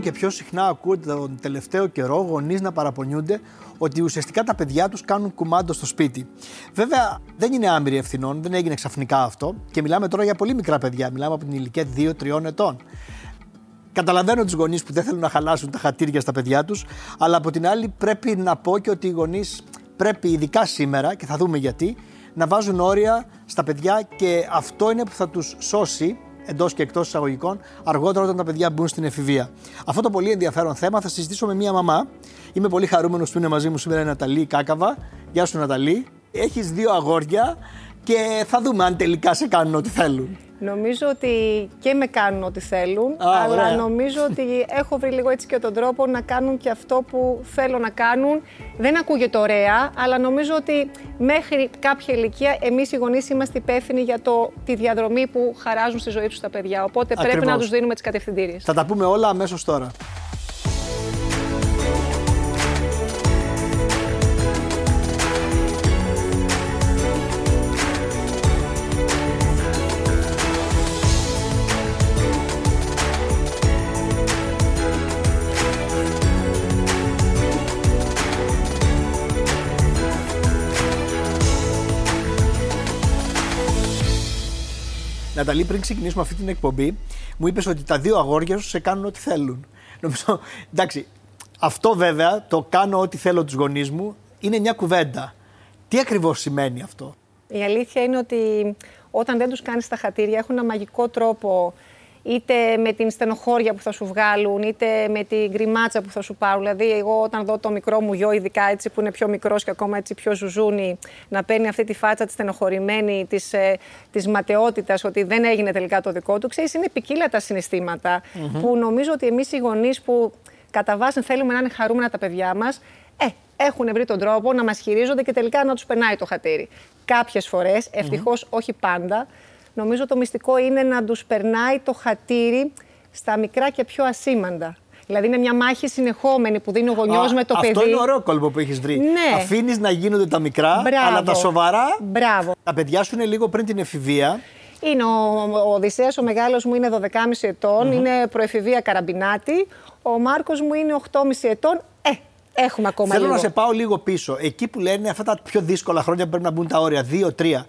Και πιο συχνά ακούτε τον τελευταίο καιρό γονείς να παραπονιούνται ότι ουσιαστικά τα παιδιά τους κάνουν κουμάντο στο σπίτι. Βέβαια, δεν είναι άμυροι ευθυνών, δεν έγινε ξαφνικά αυτό και μιλάμε τώρα για πολύ μικρά παιδιά. Μιλάμε από την ηλικία 2-3 ετών. Καταλαβαίνω τους γονείς που δεν θέλουν να χαλάσουν τα χατήρια στα παιδιά τους, αλλά από την άλλη πρέπει να πω και ότι οι γονείς πρέπει, ειδικά σήμερα, και θα δούμε γιατί, να βάζουν όρια στα παιδιά και αυτό είναι που θα τους σώσει εντός και εκτός εισαγωγικών, αργότερα όταν τα παιδιά μπουν στην εφηβεία. Αυτό το πολύ ενδιαφέρον θέμα θα συζητήσω με μία μαμά. Είμαι πολύ χαρούμενος που είναι μαζί μου σήμερα η Ναταλή Κάκαβα. Γεια σου, Ναταλή. Έχεις δύο αγόρια και θα δούμε αν τελικά σε κάνουν ό,τι θέλουν. Νομίζω ότι και με κάνουν ό,τι θέλουν, αλλά ωραία. νομίζω ότι έχω βρει λίγο έτσι και τον τρόπο να κάνουν και αυτό που θέλω να κάνουν. Δεν ακούγεται ωραία, αλλά νομίζω ότι μέχρι κάποια ηλικία εμείς οι γονείς είμαστε υπεύθυνοι για το, τη διαδρομή που χαράζουν στη ζωή τους τα παιδιά. Οπότε πρέπει Ακριβώς. να τους δίνουμε τις κατευθυντήριες. Θα τα πούμε όλα αμέσως τώρα. Ναταλή, πριν ξεκινήσουμε αυτή την εκπομπή, μου είπες ότι τα δύο αγόρια σου σε κάνουν ό,τι θέλουν. Νομίζω, εντάξει, αυτό βέβαια το κάνω ό,τι θέλω τους γονείς μου είναι μια κουβέντα. Τι ακριβώς σημαίνει αυτό; Η αλήθεια είναι ότι όταν δεν τους κάνεις τα χατήρια έχουν ένα μαγικό τρόπο είτε με την στενοχώρια που θα σου βγάλουν, είτε με την γκριμάτσα που θα σου πάρουν. Δηλαδή, εγώ όταν δω το μικρό μου γιο, ειδικά έτσι που είναι πιο μικρός και ακόμα έτσι πιο ζουζούνι, να παίρνει αυτή τη φάτσα της στενοχωρημένη, της, ε, της ματαιότητας, ότι δεν έγινε τελικά το δικό του, ξέρεις, είναι ποικίλα τα συναισθηματα που νομίζω ότι εμείς οι γονείς που κατά βάση θέλουμε να είναι χαρούμενα τα παιδιά μας, ε, έχουν βρει τον τρόπο να μας χειρίζονται και τελικά να τους περνάει το χατήρι. Κάποιες φορές, ευτυχώς όχι πάντα, νομίζω το μυστικό είναι να τους περνάει το χατήρι στα μικρά και πιο ασήμαντα. Δηλαδή είναι μια μάχη συνεχόμενη που δίνει ο γονιός Α, με το αυτό παιδί. είναι ωραίο κόλπο που έχεις βρει. Ναι. Αφήνεις να γίνονται τα μικρά, Μπράβο. αλλά τα σοβαρά. Μπράβο. Τα παιδιά σου είναι λίγο πριν την εφηβεία. Είναι ο, ο Οδυσσέας, ο μεγάλος μου είναι 12,5 ετων είναι προεφηβεία καραμπινάτη. Ο Μάρκος μου είναι 8,5 ετών. Ε, έχουμε ακόμα Θέλω λίγο. να σε πάω λίγο πίσω. Εκεί που λένε αυτά τα πιο δύσκολα χρόνια που πρέπει να μπουν τα όρια, δύο-τρία.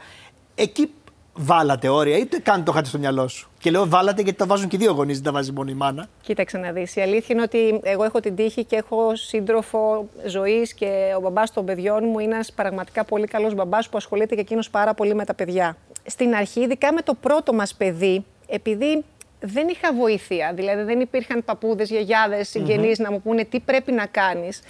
Εκεί βάλατε όρια ή το καν το είχατε στο μυαλό σου. Και λέω βάλατε γιατί τα βάζουν και οι δύο γονείς, δεν τα βάζει μόνο η μάνα. Κοίταξε να δεις. Η αλήθεια είναι ότι εγώ έχω την τύχη και έχω σύντροφο ζωής και ο μπαμπάς των παιδιών μου είναι ένας πραγματικά πολύ καλός μπαμπάς που ασχολείται και εκείνος πάρα πολύ με τα παιδιά. Στην αρχή, ειδικά με το πρώτο μας παιδί, επειδή δεν είχα βοήθεια, δηλαδή δεν υπήρχαν παππούδες, γιαγιάδες, συγγενείς να μου πούνε τι πρέπει να κάνεις,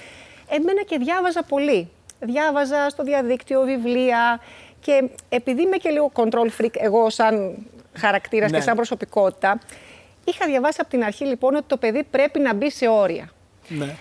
εμένα και διάβαζα πολύ. Διάβαζα στο διαδίκτυο βιβλία και επειδή είμαι και λίγο control freak εγώ σαν χαρακτήρας Ναι. και σαν προσωπικότητα, είχα διαβάσει από την αρχή λοιπόν ότι το παιδί πρέπει να μπει σε όρια. Ναι.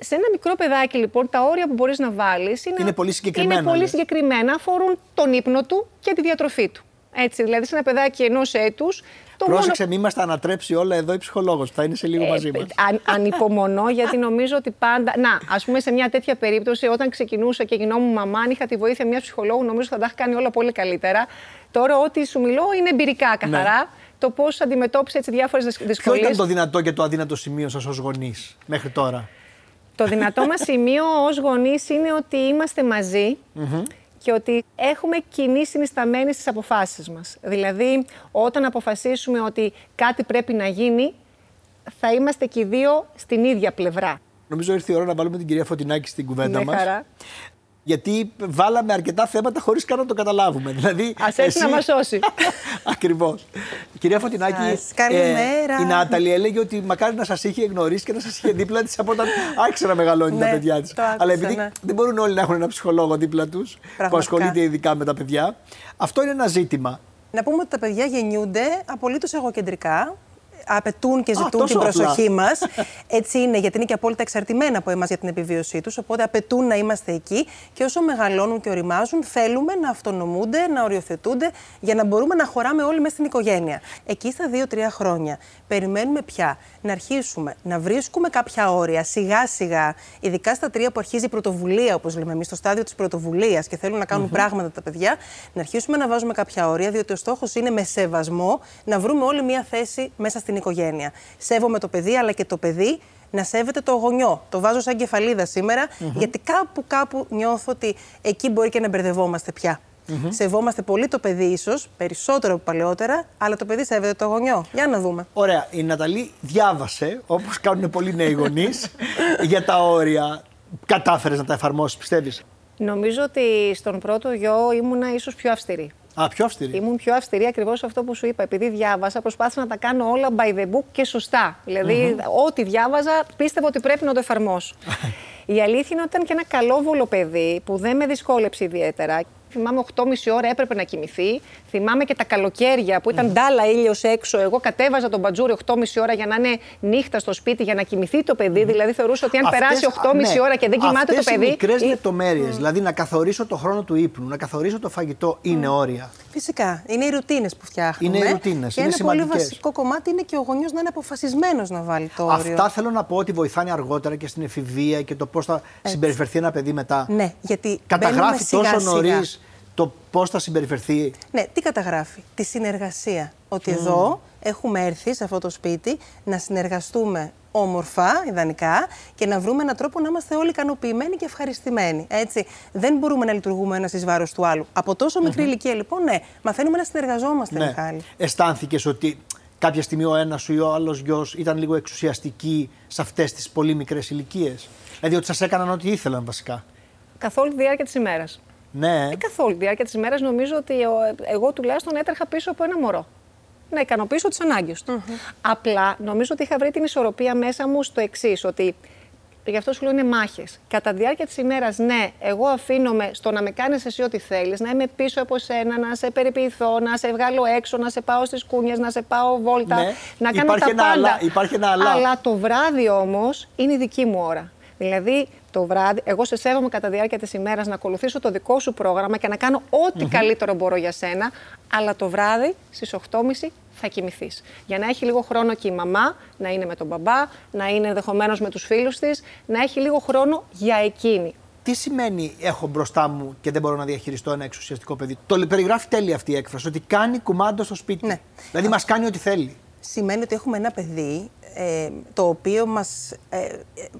Σε ένα μικρό παιδάκι, λοιπόν, τα όρια που μπορείς να βάλεις είναι, Είναι πολύ συγκεκριμένα, Είναι πολύ λες. συγκεκριμένα, αφορούν τον ύπνο του και τη διατροφή του. Έτσι, δηλαδή, σε ένα παιδάκι ενός έτους. Πρόσεξε, μην μας τα ανατρέψει όλα εδώ η ψυχολόγος που θα είναι σε λίγο μαζί μας. Ε, αν, ανυπομονώ, γιατί νομίζω ότι πάντα. Να, ας πούμε, σε μια τέτοια περίπτωση, όταν ξεκινούσα και γινόμουν μαμά, αν είχα τη βοήθεια μιας ψυχολόγου, νομίζω θα τα είχα κάνει όλα πολύ καλύτερα. Τώρα, ό,τι σου μιλώ είναι εμπειρικά καθαρά. Το πώς αντιμετώπισες έτσι διάφορες Ναι. Ποιο δυσκολίες. ήταν το δυνατό και το αδύνατο σημείο σας ως γονείς μέχρι τώρα; Το δυνατό μας σημείο ως γονείς είναι ότι είμαστε μαζί και ότι έχουμε κοινή συνισταμένη στις αποφάσεις μας. Δηλαδή, όταν αποφασίσουμε ότι κάτι πρέπει να γίνει, θα είμαστε και οι δύο στην ίδια πλευρά. Νομίζω ήρθε η ώρα να βάλουμε την κυρία Φωτεινάκη στην κουβέντα Με μας. Χαρά. Γιατί βάλαμε αρκετά θέματα χωρίς καν να το καταλάβουμε. Δηλαδή, Ας έρθει να μας σώσει. Ακριβώς. Κυρία Φωτεινάκη, Σας καλημέρα. η Νάταλη έλεγε ότι μακάρι να σας είχε γνωρίσει και να σας είχε δίπλα της από όταν άρχισε να μεγαλώνει τα Ναι, παιδιά της. το άκουσα, Αλλά επειδή ναι. δεν μπορούν όλοι να έχουν ένα ψυχολόγο δίπλα τους που Πραγματικά. ασχολείται ειδικά με τα παιδιά, αυτό είναι ένα ζήτημα. Να πούμε ότι τα παιδιά γεννιούνται απολύτως εγωκεντρικά. Απαιτούν και ζητούν την προσοχή μας. Έτσι είναι, γιατί είναι και απόλυτα εξαρτημένα από εμάς για την επιβίωσή τους. Οπότε απαιτούν να είμαστε εκεί και όσο μεγαλώνουν και οριμάζουν, θέλουμε να αυτονομούνται, να οριοθετούνται για να μπορούμε να χωράμε όλοι μέσα στην οικογένεια. Εκεί στα 2-3 χρόνια περιμένουμε πια να αρχίσουμε να βρίσκουμε κάποια όρια σιγά σιγά, ειδικά στα τρία που αρχίζει η πρωτοβουλία, όπως λέμε εμείς, στο στάδιο της πρωτοβουλίας και θέλουν να κάνουν πράγματα τα παιδιά, να αρχίσουμε να βάζουμε κάποια όρια, διότι ο στόχος είναι με σεβασμό να βρούμε όλοι μία θέση μέσα στην οικογένεια. Σέβομαι το παιδί, αλλά και το παιδί να σέβεται το γονιό. Το βάζω σαν κεφαλίδα γιατί κάπου κάπου νιώθω ότι εκεί μπορεί και να μπερδευόμαστε πια. Mm-hmm. Σεβόμαστε πολύ το παιδί, ίσως περισσότερο από παλαιότερα, αλλά το παιδί σέβεται το γονιό. Για να δούμε. Ωραία. Η Ναταλή διάβασε, όπως κάνουν πολλοί νέοι γονείς, για τα όρια. Κατάφερες να τα εφαρμόσεις, πιστεύεις; Νομίζω ότι στον πρώτο γιο ήμουνα ίσως πιο αυστηρή. Α, πιο αυστηρή. Ήμουν πιο αυστηρή ακριβώς αυτό που σου είπα. Επειδή διάβασα, προσπάθησα να τα κάνω όλα by the book και σωστά. Δηλαδή, ό,τι διάβαζα, πίστευα ότι πρέπει να το εφαρμόσω. Η αλήθεια είναι ότι ήταν και ένα καλό βολοπαίδι που δεν με δυσκόλεψε ιδιαίτερα. Θυμάμαι 8,5 ώρα έπρεπε να κοιμηθεί. Θυμάμαι και τα καλοκαίρια που ήταν ντάλα ήλιος έξω. Εγώ κατέβαζα τον μπατζούρι 8,5 ώρα για να είναι νύχτα στο σπίτι για να κοιμηθεί το παιδί. Δηλαδή θεωρούσα ότι αν Αυτές, περάσει 8,5 ναι. ώρα και δεν κοιμάται το παιδί. Είναι μικρές ή... λεπτομέρειες. Δηλαδή να καθορίσω το χρόνο του ύπνου, να καθορίσω το φαγητό είναι όρια. Φυσικά. Είναι οι ρουτίνες που φτιάχνουμε. Είναι οι ρουτίνες. Και ένα πολύ βασικό κομμάτι είναι και ο γονιός να είναι αποφασισμένος να βάλει το όριο. Αυτά θέλω να πω ότι βοηθάνε αργότερα και στην εφηβεία και το πώς θα Έτσι. συμπεριφερθεί ένα παιδί μετά. Ναι, γιατί καταγράφει τόσο νωρίς το πώς θα συμπεριφερθεί; Ναι, τι καταγράφει; Τη συνεργασία. Ότι εδώ έχουμε έρθει σε αυτό το σπίτι να συνεργαστούμε όμορφα, ιδανικά, και να βρούμε έναν τρόπο να είμαστε όλοι ικανοποιημένοι και ευχαριστημένοι. Έτσι. Δεν μπορούμε να λειτουργούμε ένας εις βάρος του άλλου. Από τόσο μικρή ηλικία, λοιπόν, ναι, μαθαίνουμε να συνεργαζόμαστε, ναι. Μιχάλη. Αισθάνθηκες ότι κάποια στιγμή ο ένας σου ή ο άλλος γιος ήταν λίγο εξουσιαστικοί σε αυτές τις πολύ μικρές ηλικίες; Δηλαδή ότι σας έκαναν ό,τι ήθελαν βασικά; Καθ' όλη τη διάρκεια της ημέρας. Ναι. Ε, καθ' όλη τη διάρκεια της ημέρας νομίζω ότι εγώ τουλάχιστον έτρεχα πίσω από ένα μωρό. Να ικανοποιήσω τι ανάγκες του. Απλά νομίζω ότι είχα βρει την ισορροπία μέσα μου στο εξής, ότι γι' αυτό σου λέω είναι μάχες. Κατά τη διάρκεια της ημέρας, ναι, εγώ αφήνομαι στο να με κάνεις εσύ ό,τι θέλεις, να είμαι πίσω από σένα, να σε περιποιηθώ, να σε βγάλω έξω, να σε πάω στις κούνιες, να σε πάω βόλτα, ναι. να κάνω υπάρχει τα πάντα. υπάρχει ένα αλλά. Αλλά το βράδυ όμως είναι η δική μου ώρα. Δηλαδή το βράδυ, εγώ σε σέβομαι κατά τη διάρκεια της ημέρας να ακολουθήσω το δικό σου πρόγραμμα και να κάνω ό,τι καλύτερο μπορώ για σένα, αλλά το βράδυ στις 8.30 θα κοιμηθείς. Για να έχει λίγο χρόνο και η μαμά να είναι με τον μπαμπά, να είναι ενδεχομένως με τους φίλους της, να έχει λίγο χρόνο για εκείνη. Τι σημαίνει έχω μπροστά μου και δεν μπορώ να διαχειριστώ ένα εξουσιαστικό παιδί. Το περιγράφει τέλεια αυτή η έκφραση, ότι κάνει κουμάντο στο σπίτι. Ναι. Δηλαδή μας κάνει ό,τι θέλει. Σημαίνει ότι έχουμε ένα παιδί ε, το οποίο μας ε,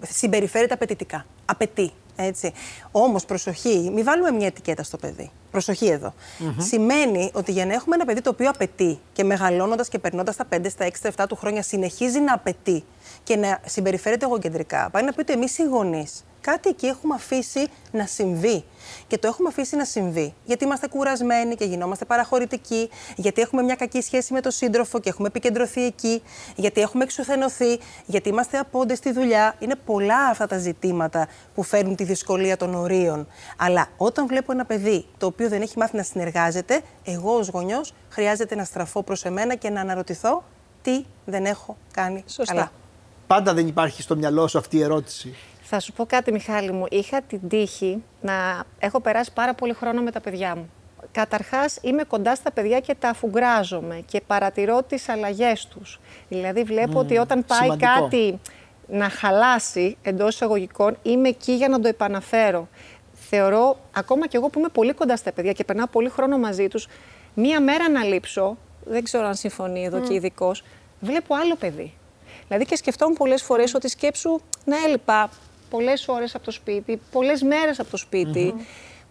συμπεριφέρεται απαιτητικά. Απαιτεί. Έτσι. Όμως, προσοχή, μην βάλουμε μια ετικέτα στο παιδί. Προσοχή εδώ. Σημαίνει ότι για να έχουμε ένα παιδί το οποίο απαιτεί και μεγαλώνοντας και περνώντας τα 5, στα 6, στα 7 του χρόνια συνεχίζει να απαιτεί και να συμπεριφέρεται εγωκεντρικά, πάει να πει ότι εμείς οι γονείς κάτι εκεί έχουμε αφήσει να συμβεί. Και το έχουμε αφήσει να συμβεί γιατί είμαστε κουρασμένοι και γινόμαστε παραχωρητικοί, γιατί έχουμε μια κακή σχέση με τον σύντροφο και έχουμε επικεντρωθεί εκεί, γιατί έχουμε εξουθενωθεί, γιατί είμαστε απόντες στη δουλειά. Είναι πολλά αυτά τα ζητήματα που φέρνουν τη δυσκολία των ορίων. Αλλά όταν βλέπω ένα παιδί το οποίο δεν έχει μάθει να συνεργάζεται, εγώ ως γονιός χρειάζεται να στραφώ προς εμένα και να αναρωτηθώ τι δεν έχω κάνει Σωστά. καλά. Πάντα δεν υπάρχει στο μυαλό σου αυτή η ερώτηση. Θα σου πω κάτι, Μιχάλη μου. Είχα την τύχη να έχω περάσει πάρα πολύ χρόνο με τα παιδιά μου. Καταρχάς είμαι κοντά στα παιδιά και τα αφουγκράζομαι και παρατηρώ τις αλλαγές τους. Δηλαδή βλέπω ότι όταν πάει κάτι να χαλάσει εντός εισαγωγικών, είμαι εκεί για να το επαναφέρω. Θεωρώ, ακόμα και εγώ που είμαι πολύ κοντά στα παιδιά και περνάω πολύ χρόνο μαζί τους, μία μέρα να λείψω, δεν ξέρω αν συμφωνεί εδώ mm. και ειδικός, βλέπω άλλο παιδί. Δηλαδή και σκεφτόμουν πολλές φορές ότι σκέψου να έλειπα πολλές ώρες από το σπίτι, πολλές μέρες από το σπίτι.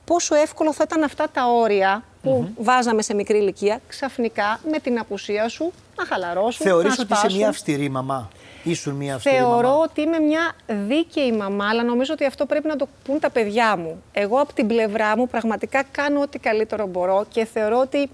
Πόσο εύκολο θα ήταν αυτά τα όρια που βάζαμε σε μικρή ηλικία ξαφνικά με την απουσία σου να χαλαρώσουν. Θεωρείς ότι είσαι μια αυστηρή μαμά; Ήσουν μια αυστηρή Θεωρώ μαμά; ότι είμαι μια δίκαιη μαμά, αλλά νομίζω ότι αυτό πρέπει να το πούν τα παιδιά μου. Εγώ από την πλευρά μου πραγματικά κάνω ό,τι καλύτερο μπορώ και θεωρώ ότι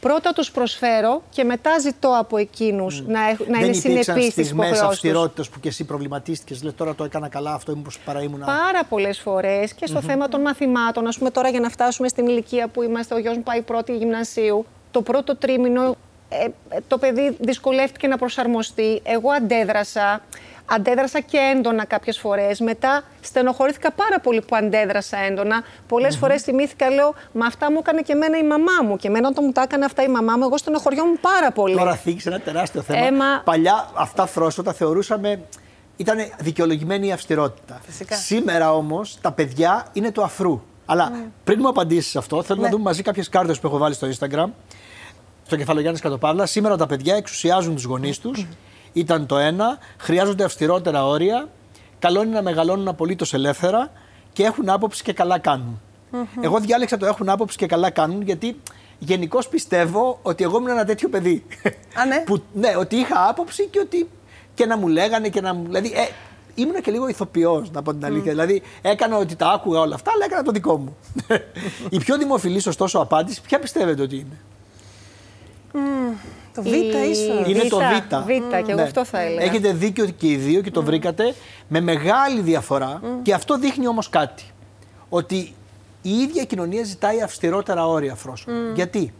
Πρώτα τους προσφέρω και μετά ζητώ από εκείνους mm. να, να είναι συνεπείς στις υποχρεώσεις. αυστηρότητας που και εσύ προβληματίστηκες. Λες τώρα το έκανα καλά, αυτό μήπω παρά ήμουν. Πάρα πολλές φορές και στο θέμα των μαθημάτων. Α πούμε τώρα για να φτάσουμε στην ηλικία που είμαστε, ο γιος μου πάει πρώτη γυμνασίου. Το πρώτο τρίμηνο ε, το παιδί δυσκολεύτηκε να προσαρμοστεί. Εγώ αντέδρασα. Αντέδρασα και έντονα κάποιες φορές. Μετά στενοχωρήθηκα πάρα πολύ που αντέδρασα έντονα. Πολλές φορές θυμήθηκα, λέω, μα αυτά μου έκανε και εμένα η μαμά μου. Και εμένα όταν μου τα έκανε αυτά η μαμά μου, εγώ στενοχωριόμουν πάρα πολύ. Τώρα θίξε ένα τεράστιο θέμα. Έμα- Παλιά αυτά φρόσο τα θεωρούσαμε. Ήταν δικαιολογημένη η αυστηρότητα. Φυσικά. Σήμερα όμως τα παιδιά είναι του αφρού. Αλλά πριν μου απαντήσεις αυτό, θέλω να Ναι. δούμε μαζί κάποιες κάρτες που έχω βάλει στο Instagram. Στο κεφαλογιάννης Κατοπαύλα. Σήμερα τα παιδιά εξουσιάζουν τους γονείς τους. Ήταν το ένα. Χρειάζονται αυστηρότερα όρια. Καλό είναι να μεγαλώνουν απολύτως ελεύθερα και έχουν άποψη και καλά κάνουν. Εγώ διάλεξα το έχουν άποψη και καλά κάνουν γιατί γενικώς πιστεύω ότι εγώ ήμουν ένα τέτοιο παιδί. Α, ναι. που, ναι, ότι είχα άποψη και ότι και να μου λέγανε και να μου. Δηλαδή, ε, ήμουν και λίγο ηθοποιός, να πω την αλήθεια. Δηλαδή, έκανα ότι τα άκουγα όλα αυτά, αλλά έκανα το δικό μου. Η πιο δημοφιλής, ωστόσο, απάντηση, ποια πιστεύετε ότι είναι; Το Β, Η- ίσως. Είναι το Β. Β, και εγώ αυτό θα έλεγα. Έχετε δίκιο και οι δύο και το βρήκατε με μεγάλη διαφορά. Και αυτό δείχνει όμως κάτι. Ότι η ίδια η κοινωνία ζητάει αυστηρότερα όρια φρόσο. Γιατί;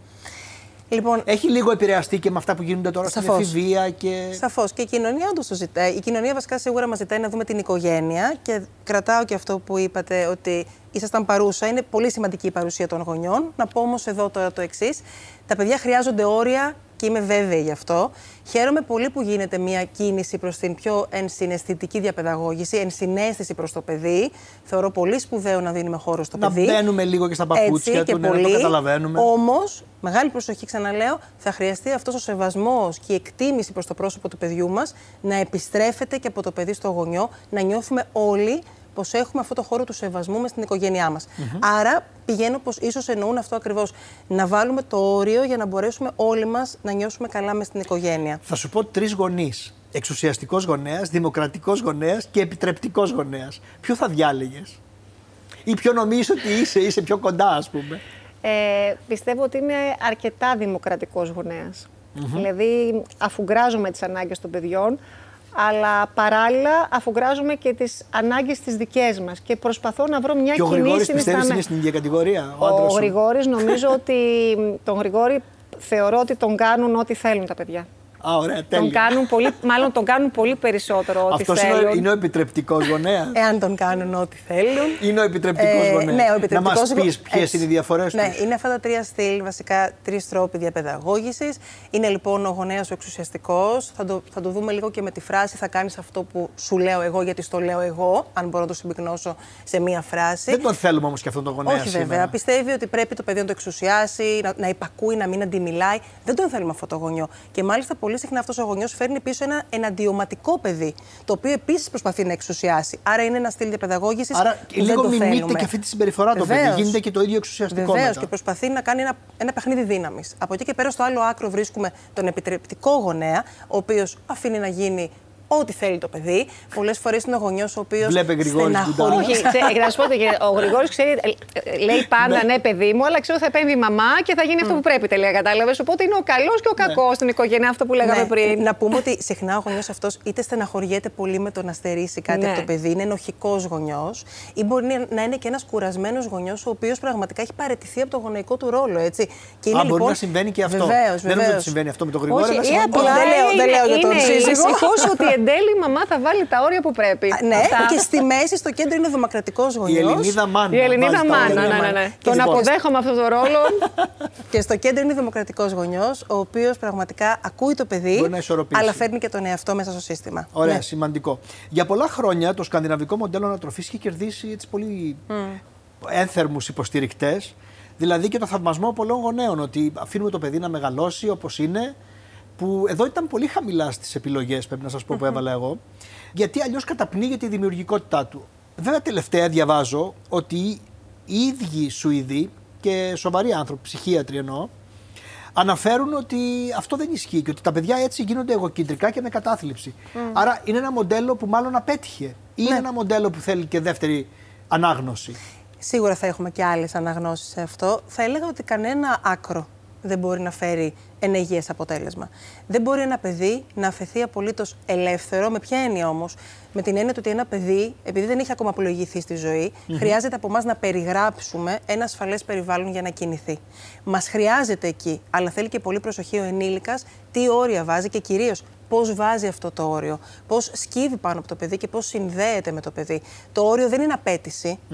Λοιπόν, έχει λίγο επηρεαστεί και με αυτά που γίνονται τώρα Σαφώς. στην εφηβεία και. Σαφώς. Και η κοινωνία όντως το ζητάει. Η κοινωνία βασικά σίγουρα μας ζητάει να δούμε την οικογένεια και κρατάω και αυτό που είπατε ότι ήσασταν παρούσα. Είναι πολύ σημαντική η παρουσία των γονιών. Να πω όμως εδώ τώρα το εξής. Τα παιδιά χρειάζονται όρια και είμαι βέβαιη γι' αυτό. Χαίρομαι πολύ που γίνεται μια κίνηση προς την πιο ενσυναισθητική διαπαιδαγώγηση, ενσυναίσθηση προς το παιδί. Θεωρώ πολύ σπουδαίο να δίνουμε χώρο στο Να παιδί. μπαίνουμε λίγο και στα παπούτσια Έτσι, του, και ναι, να το πολύ. καταλαβαίνουμε. Όμως, μεγάλη προσοχή, ξαναλέω, θα χρειαστεί αυτός ο σεβασμός και η εκτίμηση προς το πρόσωπο του παιδιού μας να επιστρέφεται και από το παιδί στο γονιό, να νιώθουμε όλοι πως έχουμε αυτό το χώρο του σεβασμού μες στην οικογένειά μας. Άρα, πηγαίνω πως ίσως εννοούν αυτό ακριβώς. Να βάλουμε το όριο για να μπορέσουμε όλοι μας να νιώσουμε καλά μες στην οικογένεια. Θα σου πω τρεις γονείς. Εξουσιαστικός γονέας, δημοκρατικός γονέας και επιτρεπτικός γονέας. Ποιο θα διάλεγες, ή ποιο νομίζεις ότι είσαι, είσαι πιο κοντά, ας πούμε; Ε, πιστεύω ότι είναι αρκετά δημοκρατικός γονέας. Δηλαδή, αφουγκράζομαι τις ανάγκες των παιδιών, αλλά παράλληλα αφουγκράζομαι και τις ανάγκες τις δικές μας και προσπαθώ να βρω μια Και ο κοινή Γρηγόρης πιστεύεις συνισταμένη. είναι στην ίδια κατηγορία. Ο, Ο άντρας σου; Γρηγόρης νομίζω ότι τον Γρηγόρη θεωρώ ότι τον κάνουν ό,τι θέλουν τα παιδιά. Α, ωραία, Τον τέλεια. κάνουν πολύ, μάλλον τον κάνουν πολύ περισσότερο ό,τι Αυτός θέλουν. είναι, ο- είναι ο επιτρεπτικός γονέας; Εάν τον κάνουν ό,τι θέλουν. είναι ο επιτρεπτικός Ε, γονέας; Ναι, ο να επιτρεπτικός μα πεις γο- ποιες Έτσι. είναι οι διαφορές τους. Ναι, είναι αυτά τα τρία στυλ, βασικά τρεις τρόποι διαπαιδαγώγησης. Είναι λοιπόν ο γονέας ο εξουσιαστικός. Θα το, θα το δούμε λίγο και με τη φράση. Θα κάνεις αυτό που σου λέω εγώ, γιατί στο λέω εγώ, αν μπορώ να το συμπυκνώσω σε μία φράση. Δεν τον θέλουμε όμως και αυτόν τον γονέα. Όχι σήμερα. βέβαια. Πιστεύει ότι πρέπει το παιδί να το εξουσιάσει, να, να υπακούει, να μην αντιμιλάει. Δεν τον θέλουμε αυτό το γονιό. Και μάλιστα πολύ συχνά αυτός ο γονιός φέρνει πίσω ένα εναντιωματικό παιδί, το οποίο επίσης προσπαθεί να εξουσιάσει. Άρα είναι ένα στυλ διαπαιδαγώγησης. Άρα που δεν λίγο το μιμείται θέλουμε. και αυτή τη συμπεριφορά το παιδί. Βεβαίως. Γίνεται και το ίδιο εξουσιαστικό Βεβαίως μετά. και προσπαθεί να κάνει ένα, ένα παιχνίδι δύναμης. Από εκεί και πέρα, στο άλλο άκρο βρίσκουμε τον επιτρεπτικό γονέα, ο οποίος αφήνει να γίνει ό,τι θέλει το παιδί. Πολλές φορές είναι ο γονιός ο οποίος. Βλέπε Γρηγόρης Γκουντάρα. Όχι, ξέ- να σου πω, ότι ο Γρηγόρης ξέρει, ε, ε, λέει πάντα ναι. παιδί μου, αλλά ξέρω ότι θα επέμβει η μαμά και θα γίνει αυτό που πρέπει τελεία. Κατάλαβες. Οπότε είναι ο καλός και ο κακός στην οικογένεια, αυτό που λέγαμε Ναι, πριν. Να πούμε ότι συχνά ο γονιός αυτός είτε στεναχωριέται πολύ με το να στερήσει κάτι Ναι. από το παιδί, είναι ενοχικός γονιός, ή μπορεί να είναι και ένας κουρασμένος γονιός, ο οποίος πραγματικά έχει παραιτηθεί από το γονεϊκό του ρόλο. Έτσι. Και Α, μπορεί να συμβαίνει και αυτό. Βεβαίως, Δεν νομίζω ότι συμβαίνει αυτό με τον Γρηγόρη. Όχι, αλλά ή συμβαίνει- απλά δεν λέω- δεν είναι- λέω για τον είναι σύζυγο. ήσυχος ότι εν τέλει η μαμά θα βάλει τα όρια που πρέπει. Ναι, Αυτά. και στη μέση, στο κέντρο είναι ο δημοκρατικός γονιός. Η Ελληνίδα μάνα. Η Ελληνίδα βάζει τα μάνα, όρια. ναι, ναι, ναι. Και Τον λοιπόν, αποδέχομαι αυτό το ρόλο. Και στο κέντρο είναι ο δημοκρατικός γονιός, ο οποίος πραγματικά ακούει το παιδί, Μπορεί να ισορροπήσει. αλλά φέρνει και τον εαυτό μέσα στο σύστημα. Ωραία, Ναι. σημαντικό. Για πολλά χρόνια το σκανδιναβικό μοντέλο ανατροφής είχε κερδίσει έτσι πολύ ένθερμους υποστηρικτές. Δηλαδή και το θαυμασμό πολλών γονέων ότι αφήνουμε το παιδί να μεγαλώσει όπως είναι. Που εδώ ήταν πολύ χαμηλά στις επιλογές, πρέπει να σας πω, που έβαλα εγώ. Γιατί αλλιώς καταπνίγεται η δημιουργικότητά του. Βέβαια, τελευταία διαβάζω ότι οι ίδιοι Σουηδοί και σοβαροί άνθρωποι, ψυχίατροι εννοώ, αναφέρουν ότι αυτό δεν ισχύει και ότι τα παιδιά έτσι γίνονται εγωκεντρικά και με κατάθλιψη. Άρα είναι ένα μοντέλο που μάλλον απέτυχε. Ή είναι ένα μοντέλο που θέλει και δεύτερη ανάγνωση; Σίγουρα θα έχουμε και άλλες αναγνώσεις σε αυτό. Θα έλεγα ότι κανένα άκρο δεν μπορεί να φέρει ενεργέ αποτέλεσμα. Δεν μπορεί ένα παιδί να αφαιθεί απολύτως ελεύθερο. Με ποια έννοια όμως, με την έννοια ότι ένα παιδί, επειδή δεν έχει ακόμα απολογηθεί στη ζωή, χρειάζεται από εμάς να περιγράψουμε ένα ασφαλές περιβάλλον για να κινηθεί. Μας χρειάζεται εκεί, αλλά θέλει και πολύ προσοχή ο ενήλικας τι όρια βάζει και κυρίως πώς βάζει αυτό το όριο, πώς σκύβει πάνω από το παιδί και πώς συνδέεται με το παιδί. Το όριο δεν είναι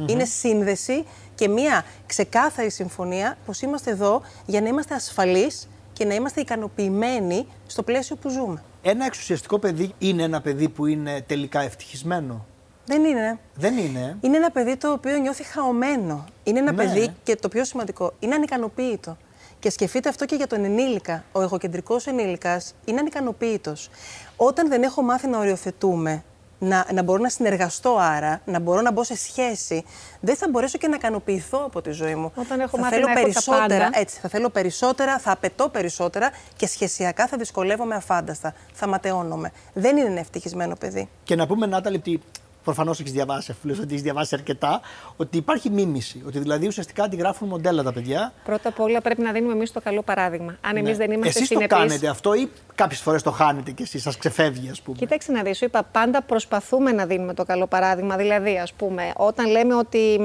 είναι σύνδεση και μια ξεκάθαρη συμφωνία πως είμαστε εδώ για να είμαστε ασφαλείς και να είμαστε ικανοποιημένοι στο πλαίσιο που ζούμε. Ένα εξουσιαστικό παιδί είναι ένα παιδί που είναι τελικά ευτυχισμένο; Δεν είναι. Δεν είναι; Είναι ένα παιδί το οποίο νιώθει χαωμένο. Είναι ένα ναι. παιδί και το πιο σημαντικό, είναι ανικανοποίητο. Και σκεφτείτε αυτό και για τον ενήλικα. Ο εγωκεντρικός ενήλικας είναι ανικανοποίητος. Όταν δεν έχω μάθει να οριοθετούμε, να, να μπορώ να συνεργαστώ άρα, να μπορώ να μπω σε σχέση, δεν θα μπορέσω και να ικανοποιηθώ από τη ζωή μου. Όταν έχω θα μάθει θέλω να περισσότερα, έχω τα έτσι, θα θέλω περισσότερα, θα απαιτώ περισσότερα και σχεσιακά θα δυσκολεύομαι αφάνταστα. Θα ματαιώνομαι. Δεν είναι ένα ευτυχισμένο παιδί. Και να πούμε, Νάταλη, προφανώς έχεις διαβάσει, αφού ότι έχεις διαβάσει αρκετά, ότι υπάρχει μίμηση. Ότι δηλαδή ουσιαστικά αντιγράφουν μοντέλα τα παιδιά. Πρώτα απ' όλα πρέπει να δίνουμε εμείς το καλό παράδειγμα. Αν εμείς ναι. δεν είμαστε Εσείς συνεπείς... το κάνετε αυτό ή κάποιες φορές το χάνετε και εσείς, σας ξεφεύγει, ας πούμε; Κοίταξε να δεις, σου είπα, πάντα προσπαθούμε να δίνουμε το καλό παράδειγμα. Δηλαδή, ας πούμε, όταν λέμε ότι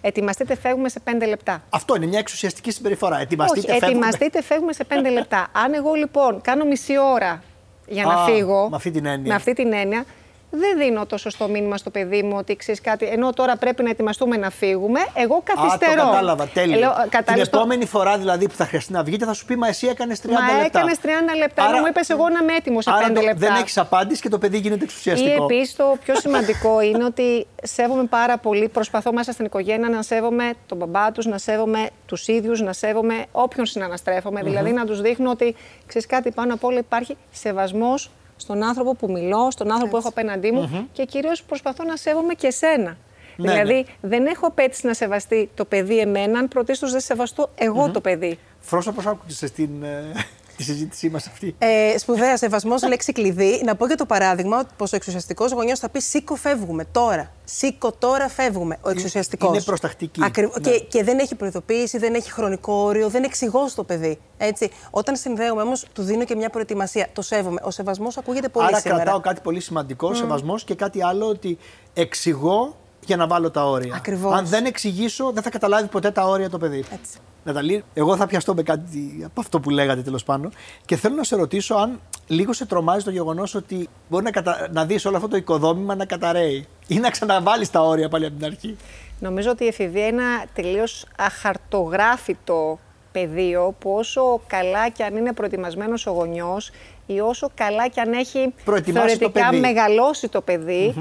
Ετοιμαστείτε, φεύγουμε σε 5 λεπτά. Αυτό είναι μια εξουσιαστική συμπεριφορά. Ετοιμαστείτε, Όχι, φεύγουμε. ετοιμαστείτε, φεύγουμε σε 5 λεπτά. Αν εγώ λοιπόν κάνω μισή ώρα για να φύγω. Με αυτή την έννοια. Με αυτή την έννοια δεν δίνω το σωστό μήνυμα στο παιδί μου ότι ξέρεις κάτι, ενώ τώρα πρέπει να ετοιμαστούμε να φύγουμε, εγώ καθυστερώ. Α, το κατάλαβα, τέλειο. Λέω, Την επόμενη φορά δηλαδή που θα χρειαστεί να βγείτε θα σου πει Μα εσύ έκανες 30 μα λεπτά. Μα έκανες 30 λεπτά, Άρα... μου είπες εγώ να είμαι έτοιμος σε Άρα 5 λεπτά. Δεν έχεις απάντηση και το παιδί γίνεται εξουσιαστικό. Ή επίσης το πιο σημαντικό είναι ότι σέβομαι πάρα πολύ, προσπαθώ μέσα στην οικογένεια να σέβομαι τον μπαμπά τους, να σέβομαι τους ίδιους, να σέβομαι όποιον συναναστρέφομαι. Mm-hmm. Δηλαδή να τους δείχνω ότι ξέρεις κάτι πάνω απ' όλα υπάρχει σεβασμός στον άνθρωπο που μιλώ, στον άνθρωπο που έχω απέναντί μου και κυρίως προσπαθώ να σέβομαι και εσένα. Ναι, δηλαδή, ναι. δεν έχω απέτηση να σεβαστεί το παιδί εμένα, αν πρωτίστως δεν σεβαστώ εγώ το παιδί. Φρόσα, πώς άκουσε την, ε, τη συζήτησή μας αυτή. Ε, σπουδαία, σεβασμός, λέξη κλειδί. Να πω για το παράδειγμα πω ο εξουσιαστικός γονιός θα πει Σήκω, φεύγουμε τώρα. Σήκω, τώρα φεύγουμε. Ο εξουσιαστικός. Είναι προστακτική. Ναι. Και, και δεν έχει προειδοποίηση, δεν έχει χρονικό όριο, δεν εξηγώ στο παιδί. Έτσι. Όταν συνδέομαι όμως, του δίνω και μια προετοιμασία. Το σέβομαι. Ο σεβασμός ακούγεται πολύ Άρα σήμερα. κρατάω κάτι πολύ σημαντικό, mm. σεβασμός και κάτι άλλο ότι εξηγώ για να βάλω τα όρια. Ακριβώς. Αν δεν εξηγήσω, δεν θα καταλάβει ποτέ τα όρια το παιδί. Έτσι. Ναταλή, εγώ θα πιαστώ με κάτι από αυτό που λέγατε τέλος πάντων. Και θέλω να σε ρωτήσω αν λίγο σε τρομάζει το γεγονός ότι μπορεί να, κατα... να δεις όλο αυτό το οικοδόμημα να καταραίει ή να ξαναβάλεις τα όρια πάλι από την αρχή. Νομίζω ότι η εφηβεία είναι ένα τελείως αχαρτογράφητο πεδίο που όσο καλά και αν είναι προετοιμασμένος ο γονιός ή όσο καλά και αν έχει θεωρητικά μεγαλώσει το παιδί,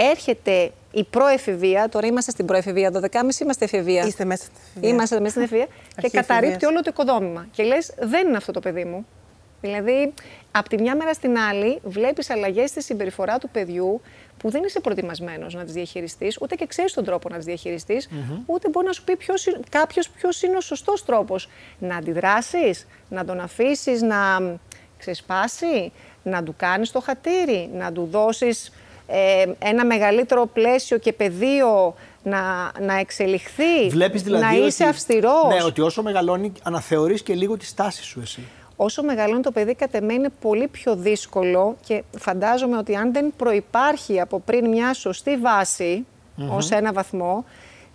έρχεται η προεφηβεία, τώρα είμαστε στην προεφηβεία, 12.30 είμαστε εφηβεία. Είστε μέσα στην εφηβεία. Είμαστε μέσα στην εφηβεία και καταρρύπτει όλο το οικοδόμημα. Και λες, δεν είναι αυτό το παιδί μου. Δηλαδή, από τη μια μέρα στην άλλη, βλέπεις αλλαγές στη συμπεριφορά του παιδιού που δεν είσαι προετοιμασμένος να τις διαχειριστείς, ούτε και ξέρεις τον τρόπο να τις διαχειριστείς, ούτε μπορεί να σου πει κάποιος ποιος είναι ο σωστός τρόπος να αντιδράσεις, να τον αφήσεις να ξεσπάσει, να του κάνεις το χατήρι, να του δώσεις ε, ένα μεγαλύτερο πλαίσιο και πεδίο να, να εξελιχθεί, Βλέπεις δηλαδή να είσαι ότι, αυστηρός. Ναι, ότι όσο μεγαλώνει αναθεωρείς και λίγο τη στάση σου εσύ. Όσο μεγαλώνει το παιδί, κατ' εμέ είναι πολύ πιο δύσκολο και φαντάζομαι ότι αν δεν προϋπάρχει από πριν μια σωστή βάση, mm-hmm. ως ένα βαθμό,